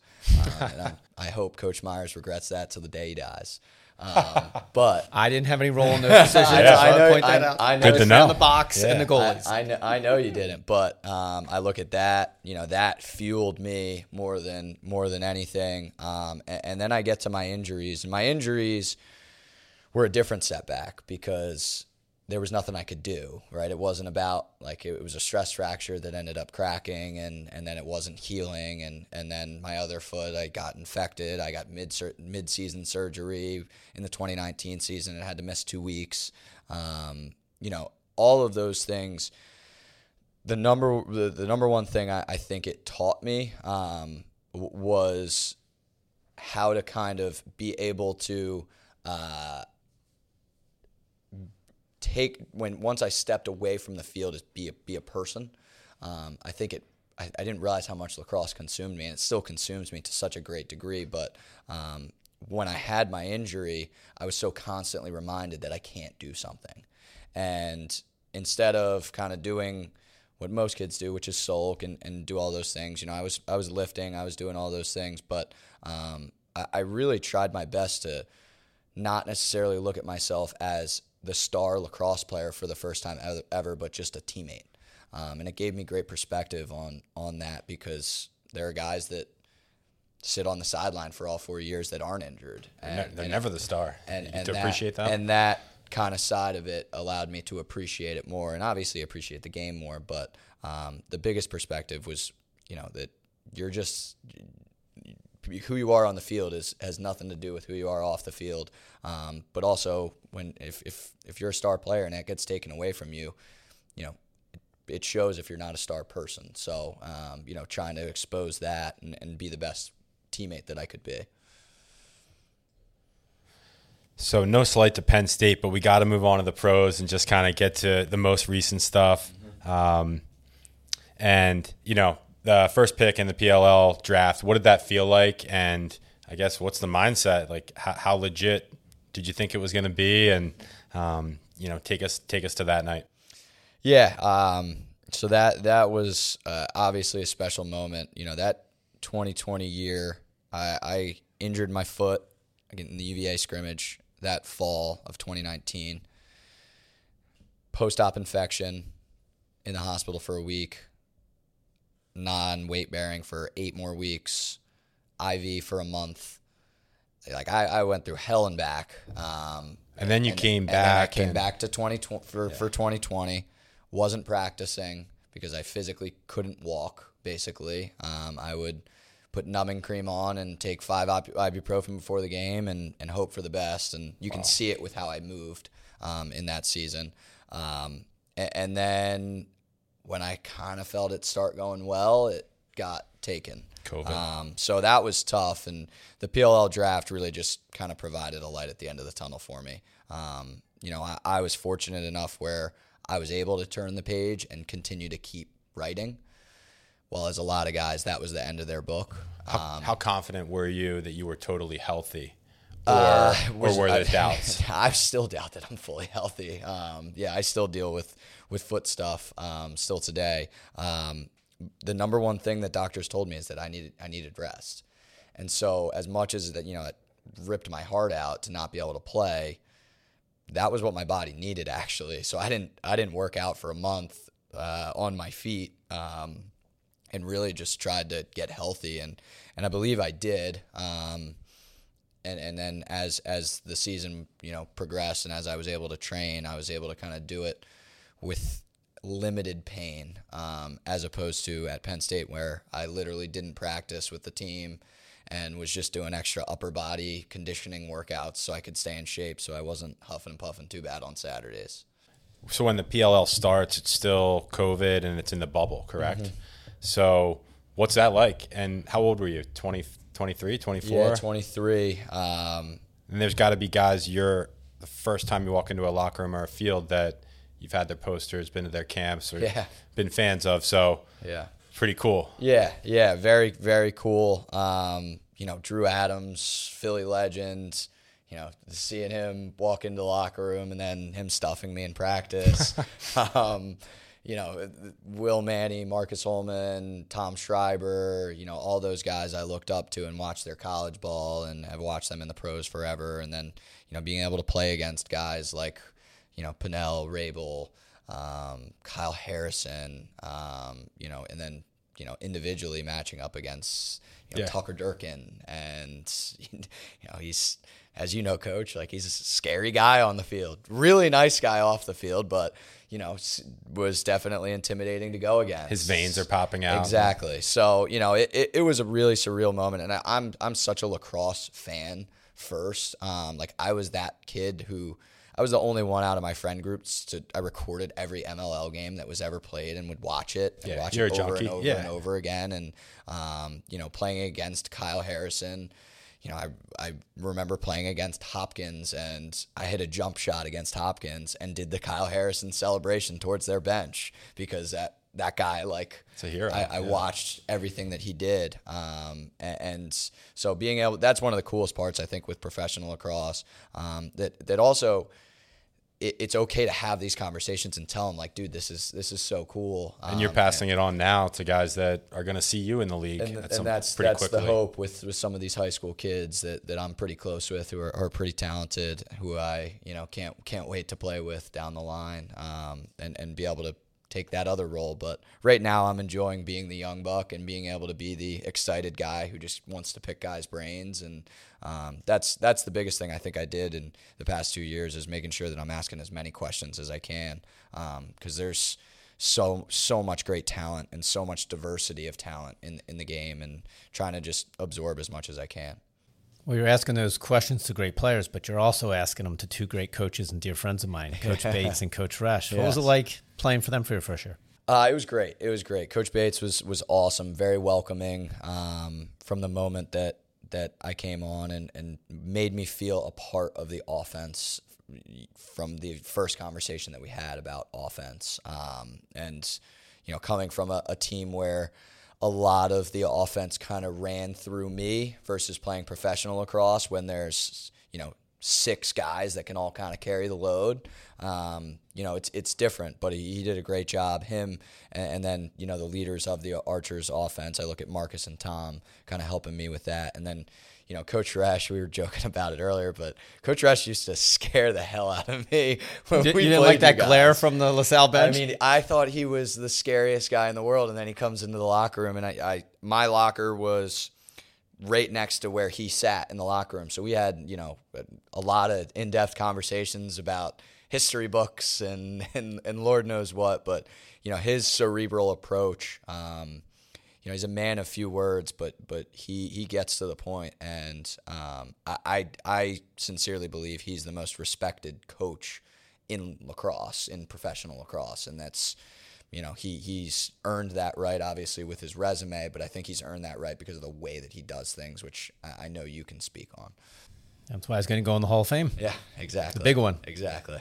And I'm, hope Coach Myers regrets that till the day he dies. Um, but I didn't have any role in those decisions. I so know- I, I know- point that I- out. I know- Good Good to to know. know. the box and the goalies. I, I, know, I know you didn't, but um, I look at that. You know, that fueled me more than more than anything. Um, and, and then I get to my injuries, and my injuries were a different setback because there was nothing I could do. Right, it wasn't about like it was a stress fracture that ended up cracking, and and then it wasn't healing, and and then my other foot I got infected. I got mid mid season surgery in the 2019 season and had to miss two weeks. Um, you know, all of those things. The number the, the number one thing I, I think it taught me um, was how to kind of be able to uh, take when once I stepped away from the field is be a, be a person. Um, I think it. I, I didn't realize how much lacrosse consumed me, and it still consumes me to such a great degree. But um, when I had my injury, I was so constantly reminded that I can't do something, and instead of kind of doing what most kids do, which is sulk and, and do all those things. You know, I was I was lifting, I was doing all those things, but um, I, I really tried my best to not necessarily look at myself as the star lacrosse player for the first time ever, but just a teammate. Um, and it gave me great perspective on on that because there are guys that sit on the sideline for all four years that aren't injured. They're, ne- they're and- never the star. and, and to appreciate that. And that kind of side of it allowed me to appreciate it more, and obviously appreciate the game more. But um, the biggest perspective was, you know, that you're just who you are on the field is has nothing to do with who you are off the field. Um, but also, when if, if if you're a star player and that gets taken away from you, you know, it shows if you're not a star person. So, um, you know, trying to expose that and, and be the best teammate that I could be. So no slight to Penn State, but we got to move on to the pros and just kind of get to the most recent stuff. Um, and you know, the first pick in the PLL draft, what did that feel like? And I guess what's the mindset? Like, how, how legit did you think it was going to be? And um, you know, take us take us to that night. Yeah. Um, so that that was uh, obviously a special moment. You know, that 2020 year, I, I injured my foot in the UVA scrimmage that fall of 2019. Post op infection in the hospital for a week, non weight bearing for eight more weeks, IV for a month. Like I, I went through hell and back. Um, And then you came and then I back came and- back to 2020 for, for 2020. Wasn't practicing because I physically couldn't walk. Basically, um, I would put numbing cream on and take five ibuprofen before the game and, and hope for the best. And you can see it with how I moved um, in that season. Um, and, and then when I kind of felt it start going well, it got taken. COVID. Um, so that was tough, and the PLL draft really just kind of provided a light at the end of the tunnel for me. Um, you know, I, I was fortunate enough where I was able to turn the page and continue to keep writing. While as a lot of guys, that was the end of their book. How, Um, how confident were you that you were totally healthy, or, Uh, or were there I- doubts? I still doubt that I'm fully healthy. Um, yeah, I still deal with with foot stuff um, still today. Um, the number one thing that doctors told me is that I needed I needed rest, and so as much as that you know it ripped my heart out to not be able to play, that was what my body needed actually. So I didn't I didn't work out for a month uh, on my feet. Um, and really just tried to get healthy and and I believe I did. Um, and and then as as the season you know progressed and as I was able to train, I was able to kind of do it with limited pain, um, as opposed to at Penn State where I literally didn't practice with the team and was just doing extra upper body conditioning workouts so I could stay in shape, so I wasn't huffing and puffing too bad on Saturdays. So when the PLL starts, it's still COVID and it's in the bubble, correct? Mm-hmm. So what's that like? And how old were you? 20, 23, 24? Yeah, 23. Um, And there's got to be guys you're the first time you walk into a locker room or a field that you've had their posters, been to their camps, or Yeah. been fans of. So yeah. pretty cool. Yeah, yeah, very, very cool. Um, you know, Drew Adams, Philly legend. You know, seeing him walk into the locker room and then him stuffing me in practice. um, you know, Will Manny, Marcus Holman, Tom Schreiber. You know, all those guys I looked up to and watched their college ball and have watched them in the pros forever. And then, you know, being able to play against guys like, you know, Pannell, Rabil, um, Kyle Harrison, um, you know, and then you know individually matching up against you know, Yeah. Tucker Durkin, and you know he's as you know, coach, like he's a scary guy on the field, really nice guy off the field, but you know was definitely intimidating to go against. His veins are popping out. Exactly. So you know, it, it, it was a really surreal moment, and I, I'm I'm such a lacrosse fan first. Um, like I was that kid who I was the only one out of my friend groups to I recorded every MLL game that was ever played and would watch it and Yeah, watch it a over and over Yeah. and over again, and um, you know, playing against Kyle Harrison. You know, I, I remember playing against Hopkins and I hit a jump shot against Hopkins and did the Kyle Harrison celebration towards their bench because that that guy like It's a hero, I, I yeah. watched everything that he did, um, and, and so being able that's one of the coolest parts I think with professional lacrosse. Um, that that also it, it's okay to have these conversations and tell them like, dude, this is this is so cool. And you're Um, passing it on now to guys that are going to see you in the league and, at and some, that's pretty that's quickly. the hope with, with some of these high school kids that, that I'm pretty close with who are, are pretty talented who I you know can't can't wait to play with down the line um, and and be able to take that other role but right now I'm enjoying being the young buck and being able to be the excited guy who just wants to pick guys brains and um, that's that's the biggest thing I think I did in the past two years is making sure that I'm asking as many questions as I can because there's so so much great talent and so much diversity of talent in in the game and trying to just absorb as much as I can. Well, you're asking those questions to great players, but you're also asking them to two great coaches and dear friends of mine, Coach Bates and Coach Resch. What was it like playing for them for your first year? Uh, it was great. It was great. Coach Bates was was awesome, very welcoming um, from the moment that that I came on and, and made me feel a part of the offense from the first conversation that we had about offense. Um, and you know, coming from a, a team where a lot of the offense kind of ran through me versus playing professional lacrosse when there's you know six guys that can all kind of carry the load. Um, you know, it's it's different, but he, he did a great job. Him and, and then you know the leaders of the Archers offense. I look at Marcus and Tom kind of helping me with that, and then. You know, Coach Resch, we were joking about it earlier, but Coach Resch used to scare the hell out of me when Did, we you didn't like that glare from the LaSalle bench? I mean, I thought he was the scariest guy in the world, and then he comes into the locker room, and I, I my locker was right next to where he sat in the locker room. So we had, you know, a lot of in-depth conversations about history books and and, and Lord knows what. But you know, his cerebral approach. Um, you know, he's a man of few words, but but he he gets to the point, and um, I, I I sincerely believe he's the most respected coach in lacrosse, in professional lacrosse, and that's you know he he's earned that right obviously with his resume, but I think he's earned that right because of the way that he does things, which I, I know you can speak on. That's why he's going to go in the Hall of Fame. Yeah, exactly. The big one. Exactly.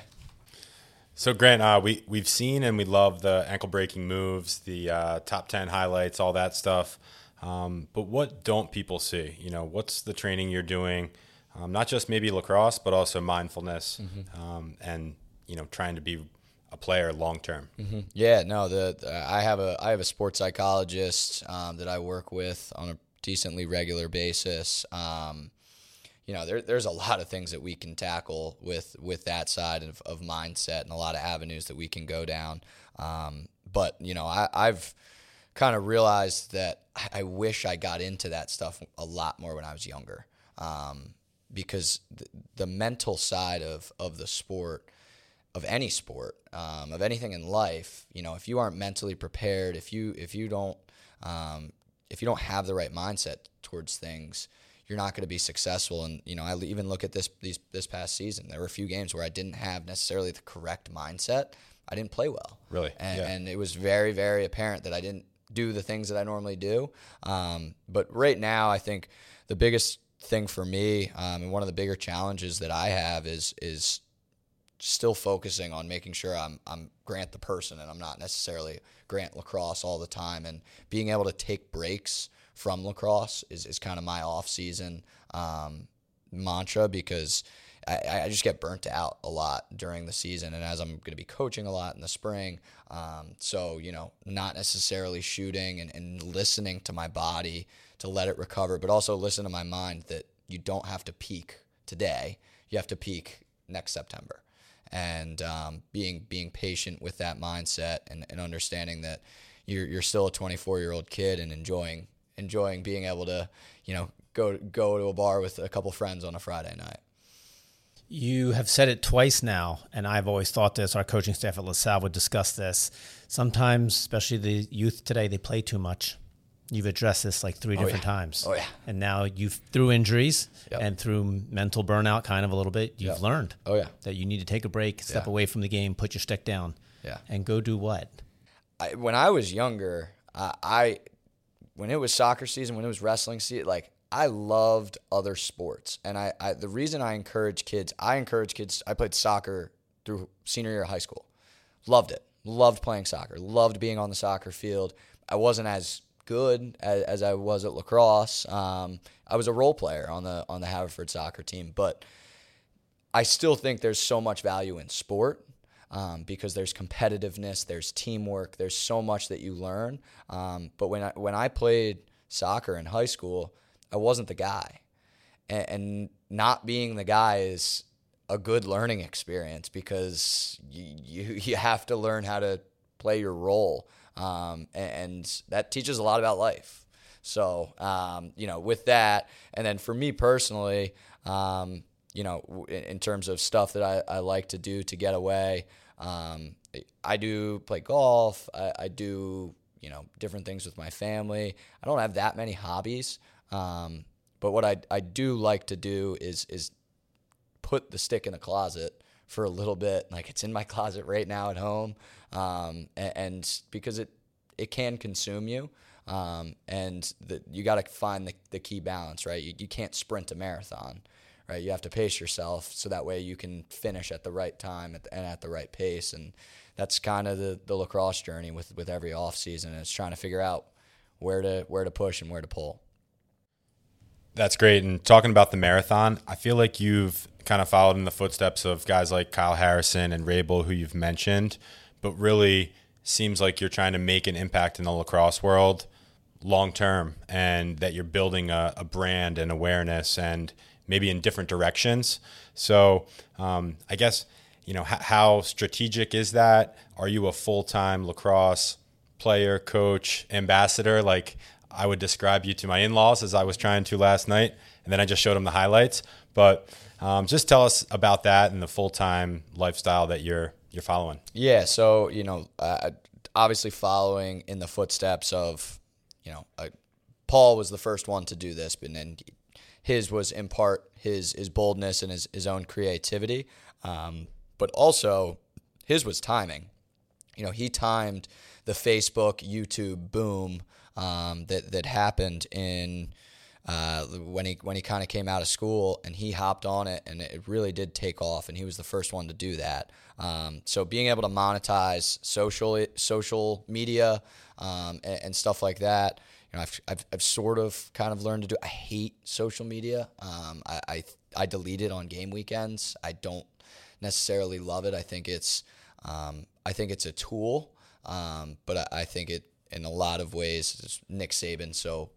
So Grant, uh, we we've seen and we love the ankle breaking moves, the uh, top ten highlights, all that stuff. Um, but what don't people see? You know, what's the training you're doing? Um, not just maybe lacrosse, but also mindfulness um, and you know trying to be a player long term. Yeah, no, the, the I have a I have a sports psychologist um, that I work with on a decently regular basis. Um, you know, there, there's a lot of things that we can tackle with with that side of, of mindset and a lot of avenues that we can go down. Um, but you know, I, I've kind of realized that I, I wish I got into that stuff a lot more when I was younger, um, because the, the mental side of of the sport, of any sport, um, of anything in life, you know, if you aren't mentally prepared, if you if you don't um, if you don't have the right mindset towards things, you're not going to be successful. And you know, I even look at this these this past season. There were a few games where I didn't have necessarily the correct mindset. I didn't play well. Really? and, Yeah. and it was very very apparent that I didn't do the things that I normally do. Um, but right now, I think the biggest thing for me um, and one of the bigger challenges that I have is is still focusing on making sure I'm I'm Grant the person and I'm not necessarily Grant lacrosse all the time. And being able to take breaks from lacrosse is, is kind of my off season um, mantra because I, I just get burnt out a lot during the season and as I'm going to be coaching a lot in the spring um, so you know not necessarily shooting and, and listening to my body to let it recover but also listen to my mind that you don't have to peak today. You have to peak next September and um, being being patient with that mindset and, and understanding that you're you're still a 24 year old kid and enjoying enjoying being able to you know go go to a bar with a couple friends on a Friday night. You have said it twice now, and I've always thought this. Our coaching staff at LaSalle would discuss this. Sometimes, especially the youth today, they play too much. You've addressed this like three oh, different yeah. times. Oh, yeah. And now you've through injuries Yep. and through mental burnout, kind of a little bit. You've Yep. learned. Oh, yeah. That you need to take a break, step Yeah. away from the game, put your stick down. Yeah. And go do what? I, when I was younger, I, I when it was soccer season, when it was wrestling season, like I loved other sports, and I, I the reason I encourage kids, I encourage kids. I played soccer through senior year of high school, loved it, loved playing soccer, loved being on the soccer field. I wasn't as good as, as I was at lacrosse. Um, I was a role player on the on the Haverford soccer team, but I still think there's so much value in sport um, because there's competitiveness, there's teamwork, there's so much that you learn. Um, but when I when I played soccer in high school, I wasn't the guy, and, and not being the guy is a good learning experience because you you, you have to learn how to play your role, um, and, that teaches a lot about life. So, um, you know, with that, and then for me personally, um, you know, in, in terms of stuff that I, I like to do to get away, um, I do play golf. I, I do, you know, different things with my family. I don't have that many hobbies. Um, but what I, I do like to do is, is put the stick in the closet for a little bit. Like it's in my closet right now at home. Um, and, and because it, it can consume you. Um, and the, you got to find the, the key balance, right? You, you can't sprint a marathon, right? You have to pace yourself so that way you can finish at the right time at the, and at the right pace. And that's kind of the, the lacrosse journey with, with every off season. It's trying to figure out where to, where to push and where to pull. That's great. And talking about the marathon, I feel like you've kind of followed in the footsteps of guys like Kyle Harrison and Rabil, who you've mentioned, but really seems like you're trying to make an impact in the lacrosse world long term and that you're building a, a brand and awareness and maybe in different directions. So um, I guess, you know, h- how strategic is that? Are you a full time lacrosse player, coach, ambassador? Like I would describe you to my in laws as I was trying to last night. And then I just showed them the highlights. But um, just tell us about that and the full time lifestyle that you're you're following. Yeah, so you know, uh, obviously following in the footsteps of, you know, uh, Paul was the first one to do this, but then his was in part his his boldness and his his own creativity, um, but also his was timing. You know, he timed the Facebook YouTube boom um, that that happened in uh, when he when he kind of came out of school and he hopped on it and it really did take off and he was the first one to do that. Um, so being able to monetize social social media um, and, and stuff like that, you know, I've, I've, I've sort of kind of learned to do. I hate social media. Um, I, I I delete it on game weekends. I don't necessarily love it. I think it's um, I think it's a tool, um, but I, I think it in a lot of ways, Nick Saban so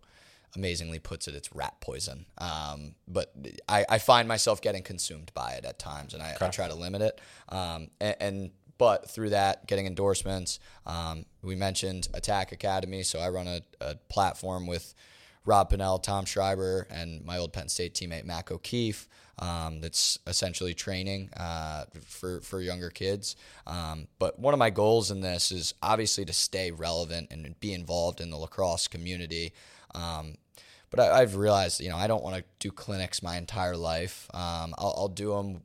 amazingly puts it, it's rat poison. Um, but I, I find myself getting consumed by it at times, and I, I try to limit it. Um, and, and but through that, getting endorsements. Um, we mentioned Attack Academy, so I run a, a platform with Rob Pannell, Tom Schreiber, and my old Penn State teammate Mac O'Keefe. Um, that's essentially training uh, for for younger kids. Um, but one of my goals in this is obviously to stay relevant and be involved in the lacrosse community. Um, but I, I've realized, you know, I don't want to do clinics my entire life. Um, I'll, I'll do them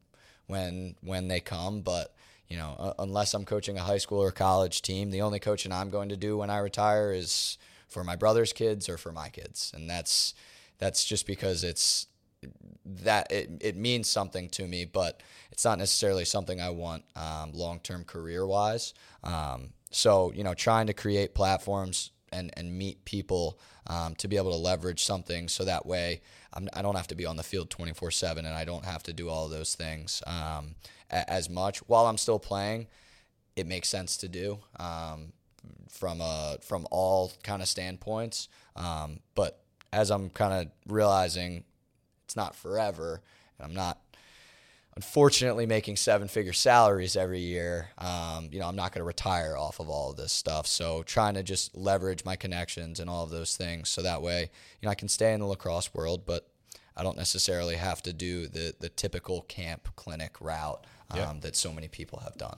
when when they come, but you know, uh, unless I'm coaching a high school or college team, the only coaching I'm going to do when I retire is for my brother's kids or for my kids, and that's that's just because it's that it, it means something to me, but it's not necessarily something I want um, long term career wise. Um, so you know, trying to create platforms and and meet people um, to be able to leverage something, so that way I'm, I do not have to be on the field 24 seven, and I don't have to do all those things um, a, as much while I'm still playing. It makes sense to do um, from a from all kind of standpoints, um, but as I'm kind of realizing it's not forever. And I'm not, unfortunately, making seven figure salaries every year. Um, you know, I'm not going to retire off of all of this stuff. So trying to just leverage my connections and all of those things. So that way, you know, I can stay in the lacrosse world, but I don't necessarily have to do the, the typical camp clinic route um, Yeah. that so many people have done.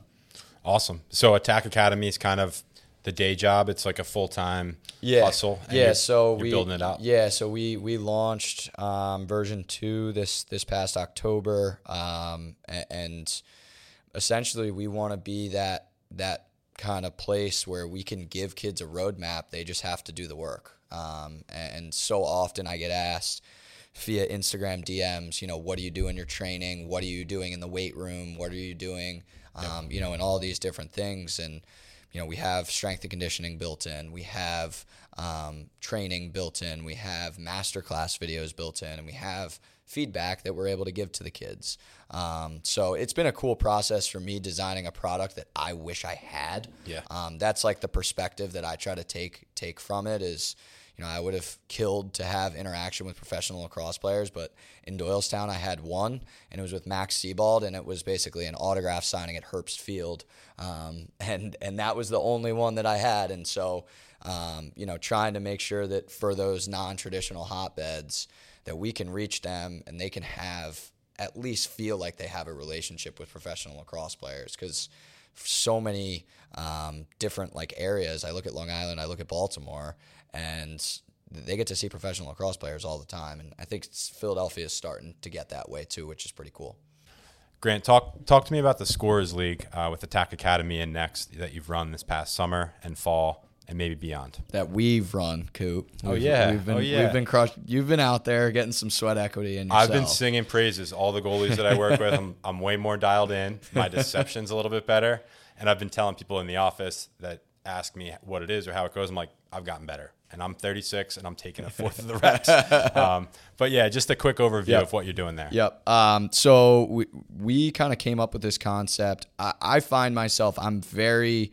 Awesome. So Attack Academy is kind of the day job. It's like a full time hustle. and Yeah, you're- so you're we building it out. Yeah, so we we launched um, version two this this past October, um, and essentially we want to be that that kind of place where we can give kids a roadmap. They just have to do the work. Um, and, and so often I get asked via Instagram DMs, you know, what do you do in your training? What are you doing in the weight room? What are you doing? Um, you know, and all these different things. And you know, we have strength and conditioning built in. We have um, training built in. We have masterclass videos built in, and we have feedback that we're able to give to the kids. Um, so it's been a cool process for me designing a product that I wish I had. Yeah. Um, that's like the perspective that I try to take take from it is, you know, I would have killed to have interaction with professional lacrosse players, but in Doylestown I had one, and it was with Max Seibald, and it was basically an autograph signing at Herbst Field, um, and and that was the only one that I had, and so. Um, you know, trying to make sure that for those non-traditional hotbeds, that we can reach them and they can have at least feel like they have a relationship with professional lacrosse players because so many um, different like areas. I look at Long Island, I look at Baltimore, and they get to see professional lacrosse players all the time. And I think Philadelphia is starting to get that way too, which is pretty cool. Grant, talk talk to me about the Scorers League uh, with Attack Academy and Next that you've run this past summer and fall and maybe beyond. That we've run, Coop. Oh, We've- yeah. we've been Oh, yeah. we've been crushed. You've been out there getting some sweat equity in yourself. I've been singing praises. All the goalies that I work with, I'm, I'm way more dialed in. My deception's a little bit better. And I've been telling people in the office that ask me what it is or how it goes. I'm like, I've gotten better. And I'm 36 and I'm taking a fourth of the reps. Um, but yeah, just a quick overview Yep. of what you're doing there. Yep. Um, so we we kind of came up with this concept. I, I find myself I'm very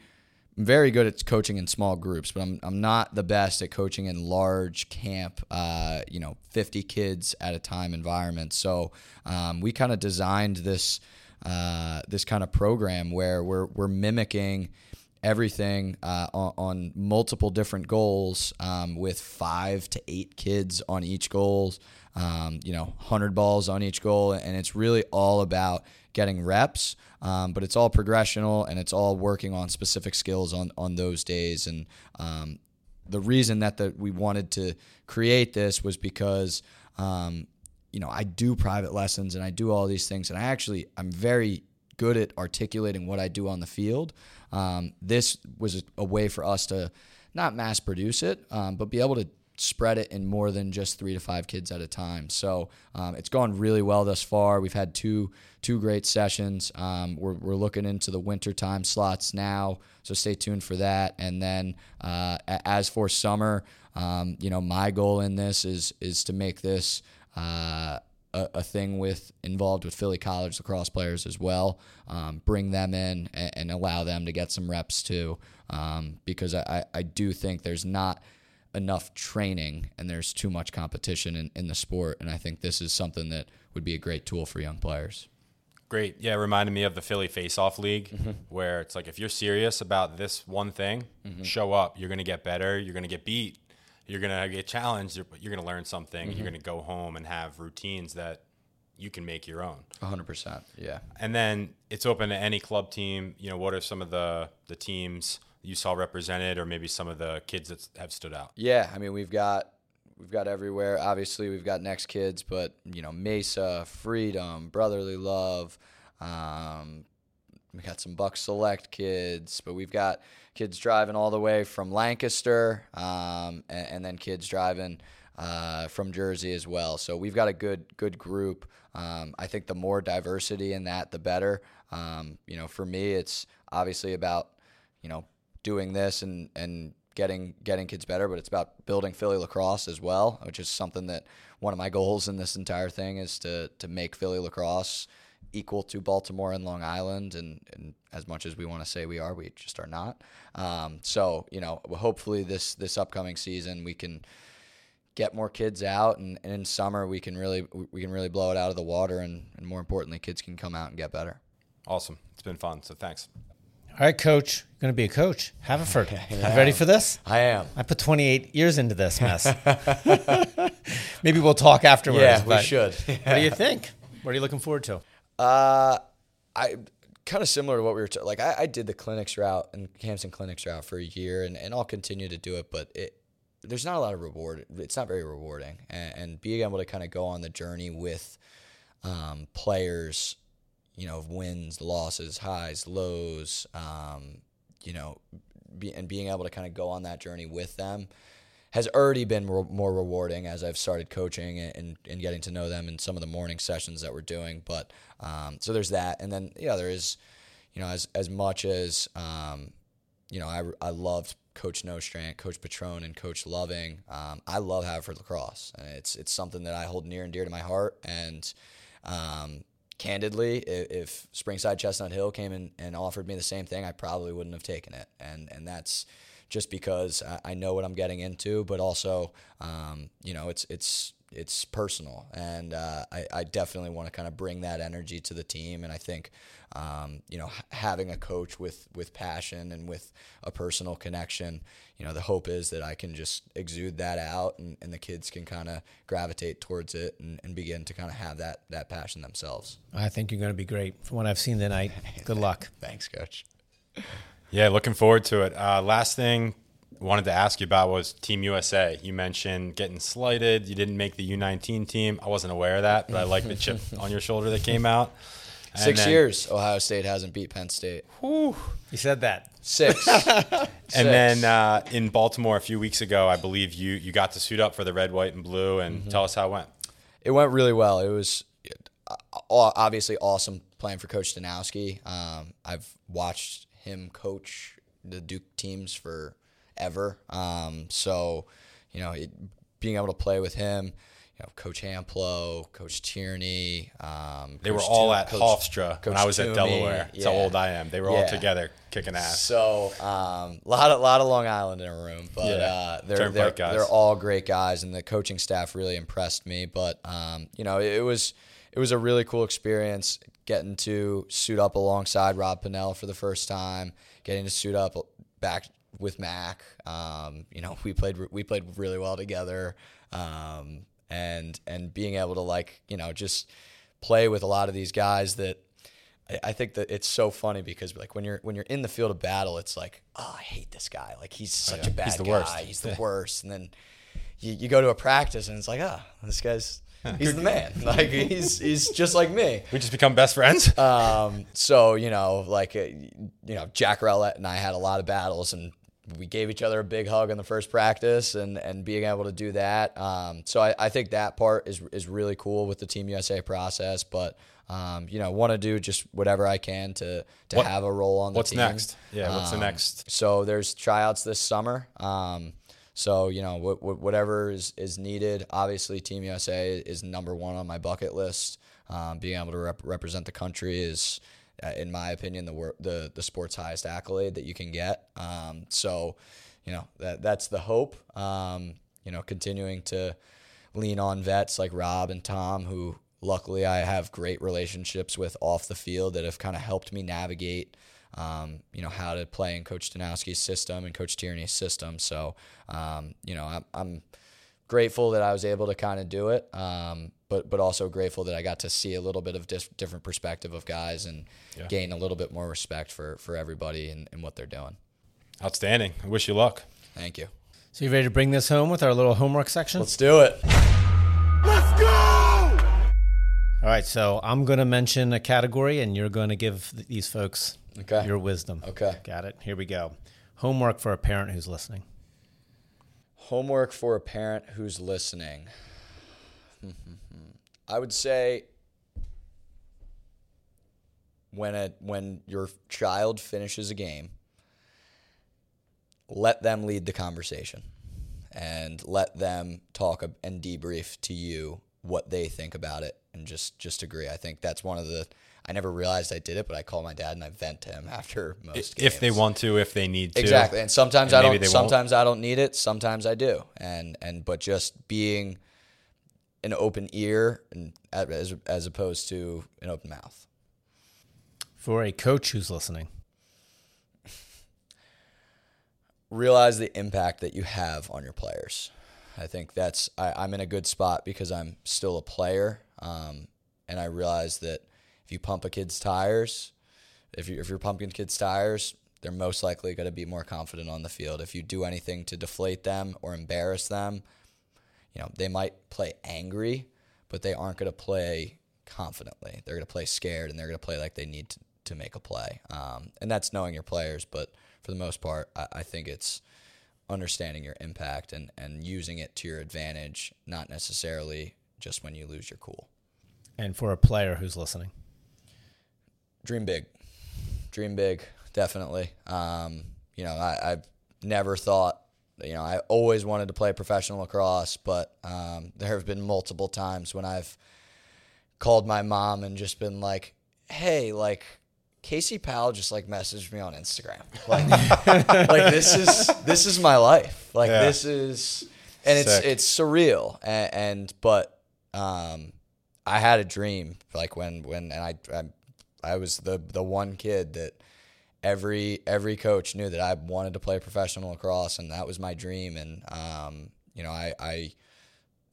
very good at coaching in small groups, but I'm I'm not the best at coaching in large camp, uh, you know, 50 kids at a time environment. So um, we kind of designed this uh, this kind of program where we're we're mimicking everything uh, on, on multiple different goals um, with five to eight kids on each goal, um, you know 100 balls on each goal and it's really all about getting reps um, but it's all progressional and it's all working on specific skills on, on those days and um, the reason that the, we wanted to create this was because um, you know I do private lessons and I do all these things and I actually I'm very good at articulating what I do on the field. Um, this was a, way for us to not mass produce it, um, but be able to spread it in more than just three to five kids at a time. So um, it's gone really well thus far. We've had two two great sessions. Um, we're, we're looking into the winter time slots now, so stay tuned for that. And then uh, as for summer, um, you know, my goal in this is is to make this. Uh, a, a thing with involved with Philly College lacrosse players as well. Um, bring them in and, and allow them to get some reps too, um, because I, I do think there's not enough training and there's too much competition in, in the sport, and I think this is something that would be a great tool for young players. Great. Yeah, it reminded me of the Philly Face Off League, Mm-hmm. where it's like if you're serious about this one thing, show up. You're going to get better. You're going to get beat. You're going to get challenged. You're, you're going to learn something. Mm-hmm. You're going to go home and have routines that you can make your own. 100%. Yeah. And then it's open to any club team. You know, what are some of the the teams you saw represented, or maybe some of the kids that have stood out? Yeah, I mean we've got we've got everywhere. Obviously, we've got next kids, but you know Mesa, Freedom, Brotherly Love. Um, we got some Buck Select kids, but we've got kids driving all the way from Lancaster, um, and, and then kids driving uh, from Jersey as well. So we've got a good good group. Um, I think the more diversity in that, the better. Um, you know, for me, it's obviously about you know doing this and and getting getting kids better, but it's about building Philly lacrosse as well, which is something that one of my goals in this entire thing is to to make Philly lacrosse equal to Baltimore and Long Island, and, and as much as we want to say we are, we just are not. Um, so you know, hopefully this this upcoming season we can get more kids out, and, and in summer we can really we can really blow it out of the water, and, and more importantly, kids can come out and get better. Awesome. It's been fun. So thanks. All right, coach. You're going to be a coach. Haverford. You ready for this? I am. I put 28 years into this mess. Maybe we'll talk afterwards. Yeah, we but should. What do you think? What are you looking forward to? Uh, I kind of similar to what we were like. I, I did the clinics route and Hampton clinics route for a year, and, and I'll continue to do it. But it there's not a lot of reward. It's not very rewarding, and, and being able to kind of go on the journey with um, players, you know, wins, losses, highs, lows, um, you know, be, and being able to kind of go on that journey with them has already been re- more rewarding as I've started coaching and, and, getting to know them in some of the morning sessions that we're doing. But um, so there's that, and then yeah, there is, you know, as as much as um, you know, I I loved Coach Nostrant, Coach Patron, and Coach Loving. Um, I love Haverford lacrosse, and it's it's something that I hold near and dear to my heart. And um, candidly, if, if Springside Chestnut Hill came in and offered me the same thing, I probably wouldn't have taken it. And and that's just because I, I know what I'm getting into, but also, um, you know, it's it's it's personal, and uh, I, I definitely want to kind of bring that energy to the team. And I think, um, you know, having a coach with with passion and with a personal connection, you know, the hope is that I can just exude that out, and, and the kids can kind of gravitate towards it and, and begin to kind of have that that passion themselves. I think you're going to be great. From what I've seen tonight, good luck. Thanks, coach. Yeah, looking forward to it. Uh, last thing wanted to ask you about was Team USA. You mentioned getting slighted. You didn't make the U19 team. I wasn't aware of that, but I like the chip on your shoulder that came out. And Six then- years Ohio State hasn't beat Penn State. You said that. Six. And then uh, in Baltimore a few weeks ago, I believe you you got to suit up for the red, white, and blue. And Mm-hmm. tell us how it went. it went really well. It was uh, obviously awesome playing for Coach Danowski. Um, I've watched him coach the Duke teams forever. Um, so, you know, it, being able to play with him, you know, Coach Hamplo, Coach Tierney. Um, They were all at Coach- Hofstra when I was at Toomey. Delaware. That's how old I am. They were all together kicking ass. So, um, lot of lot of Long Island in a room, but Yeah. uh, they're they're, they're all great guys, and the coaching staff really impressed me. But um, you know, it, it was it was a really cool experience getting to suit up alongside Rob Pannell for the first time, getting to suit up back with Mac. Um, you know, we played we played really well together, um, and and being able to like you know just play with a lot of these guys that I- I think that it's so funny because like when you're when you're in the field of battle, it's like, oh, I hate this guy. Like he's such a bad He's the guy. worst. He's the worst. And then you, you go to a practice and it's like, ah, this guy's he's the man. Like he's he's just like me. we just become best friends. Um, so you know, like uh, you know, Jack Rowlett and I had a lot of battles, and we gave each other a big hug in the first practice, and and being able to do that. Um, so I, I think that part is is really cool with the Team USA process, but. Um, you know, want to do just whatever I can to to What- have a role on the what's team. next? Yeah, what's the Um, next? So there's tryouts this summer. Um, so you know, wh- wh- whatever is, is needed. Obviously, Team USA is number one on my bucket list. Um, being able to rep- represent the country is, uh, in my opinion, the wor- the the sport's highest accolade that you can get. Um, so, you know, that that's the hope. Um, you know, continuing to lean on vets like Rob and Tom who luckily, I have great relationships with off the field that have kind of helped me navigate. Um, you know how to play in Coach Danowski's system and Coach Tierney's system. So, um, you know, I'm, I'm grateful that I was able to kind of do it, um, but but also grateful that I got to see a little bit of dis- different perspective of guys and gain a little bit more respect for for everybody and, and what they're doing. Outstanding. I wish you luck. Thank you. So you ready to bring this home with our little homework section? Let's do it. All right, so I'm going to mention a category, and you're going to give these folks Okay. your wisdom. Okay. Got it. Here we go. Homework for a parent who's listening. Homework for a parent who's listening. I would say when a when your child finishes a game, let them lead the conversation and let them talk and debrief to you what they think about it and just just agree. I think that's one of the I never realized I did it, but I call my dad and I vent to him after most If they want to, if they need to. Exactly. And sometimes And I don't they won't. sometimes I don't need it, sometimes I do. And and but just being an open ear and as as opposed to an open mouth. For a coach who's listening. Realize the impact that you have on your players. I think that's I, I'm in a good spot because I'm still a player. Um, and I realize that if you pump a kid's tires, if you if you're pumping kids' tires, they're most likely going to be more confident on the field. If you do anything to deflate them or embarrass them, you know, they might play angry, but they aren't going to play confidently. They're going to play scared and they're going to play like they need to, to make a play. Um, and that's knowing your players. But for the most part, I, I think it's understanding your impact and, and using it to your advantage, not necessarily just when you lose your cool. And for a player who's listening. dream big, dream big, definitely. Um, you know, I, I've never thought, you know, I always wanted to play professional lacrosse, but um, there have been multiple times when I've called my mom and just been like, hey, like, Casey Powell just like messaged me on Instagram. Like, like this is this is my life. Like Yeah. this is, and it's it's surreal. And, and but um, I had a dream like when when and I, I I was the the one kid that every every coach knew that I wanted to play professional lacrosse and that was my dream and um, you know I I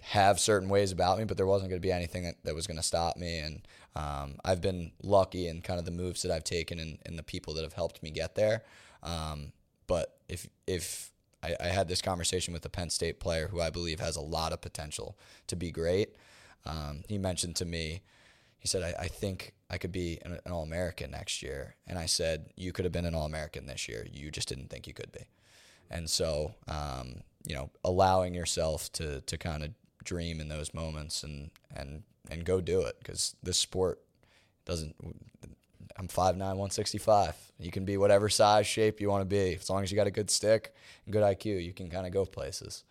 have certain ways about me but there wasn't going to be anything that, that was going to stop me and um, I've been lucky in kind of the moves that I've taken and, and the people that have helped me get there um, but if if I, I had this conversation with a Penn State player who I believe has a lot of potential to be great um, he mentioned to me he said, I, I think I could be an, an All American next year. And I said, You could have been an All American this year. You just didn't think you could be. And so, um, you know, allowing yourself to, to kind of dream in those moments and, and, and go do it because this sport doesn't. I'm 5'9, 165. You can be whatever size, shape you want to be. As long as you got a good stick and good IQ, you can kind of go places.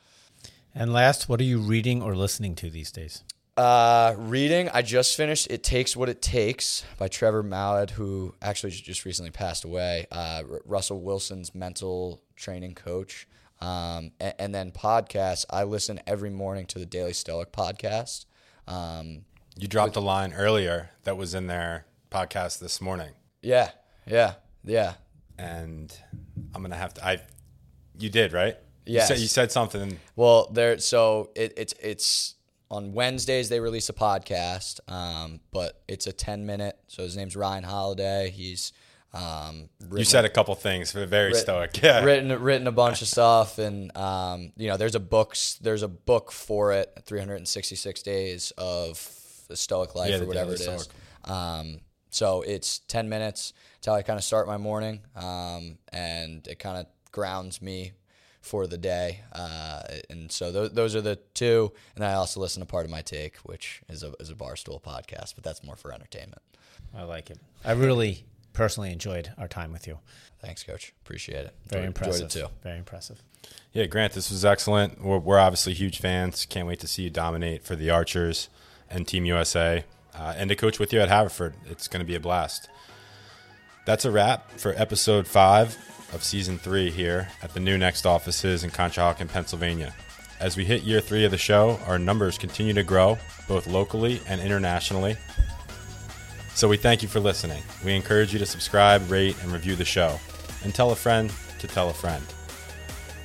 And last, what are you reading or listening to these days? Uh, reading, I just finished It Takes What It Takes by Trevor Moawad, who actually just recently passed away. Uh, R- Russell Wilson's mental training coach. Um, and, and then podcasts, I listen every morning to the Daily Stoic podcast. Um, You dropped a line earlier that was in their podcast this morning, yeah, yeah, yeah. and I'm gonna have to. I, you did right? You said, you said something. Well, there. So it, it's it's on Wednesdays they release a podcast, um, but it's a ten minute. So his name's Ryan Holiday. He's um, You said a couple things, very writ- stoic. Yeah. written written a bunch of stuff, and um, you know, there's a books there's a book for it, 366 days of the Stoic life Yeah, or whatever it Daily is. Stoic. Um, so it's 10 minutes. It's how I kind of start my morning, um, and it kind of grounds me for the day. Uh, and so those, those are the two. And I also listen to Pardon My Take, which is a is a barstool podcast, but that's more for entertainment. I like it. I really personally enjoyed our time with you. Thanks, Coach. Appreciate it. Very Enjoyed- impressive. Enjoyed it too. Very impressive. Yeah, Grant, this was excellent. We're, we're obviously huge fans. Can't wait to see you dominate for the Archers and Team USA uh, and to coach with you at Haverford. It's going to be a blast. That's a wrap for episode five of season three here at the new Next offices in Conshohocken, Pennsylvania. As we hit year three of the show, our numbers continue to grow, both locally and internationally. So we thank you for listening. We encourage you to subscribe, rate, and review the show. And tell a friend to tell a friend.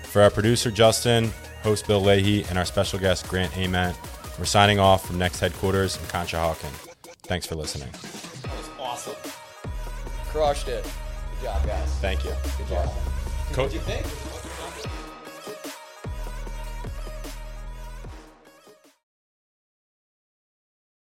For our producer, Justin, host Bill Leahy, and our special guest, Grant Ament, we're signing off from Next Headquarters in Conshohocken. Thanks for listening. That was awesome. Crushed it. Good job, guys. Thank you. Good job. What Coach, you think?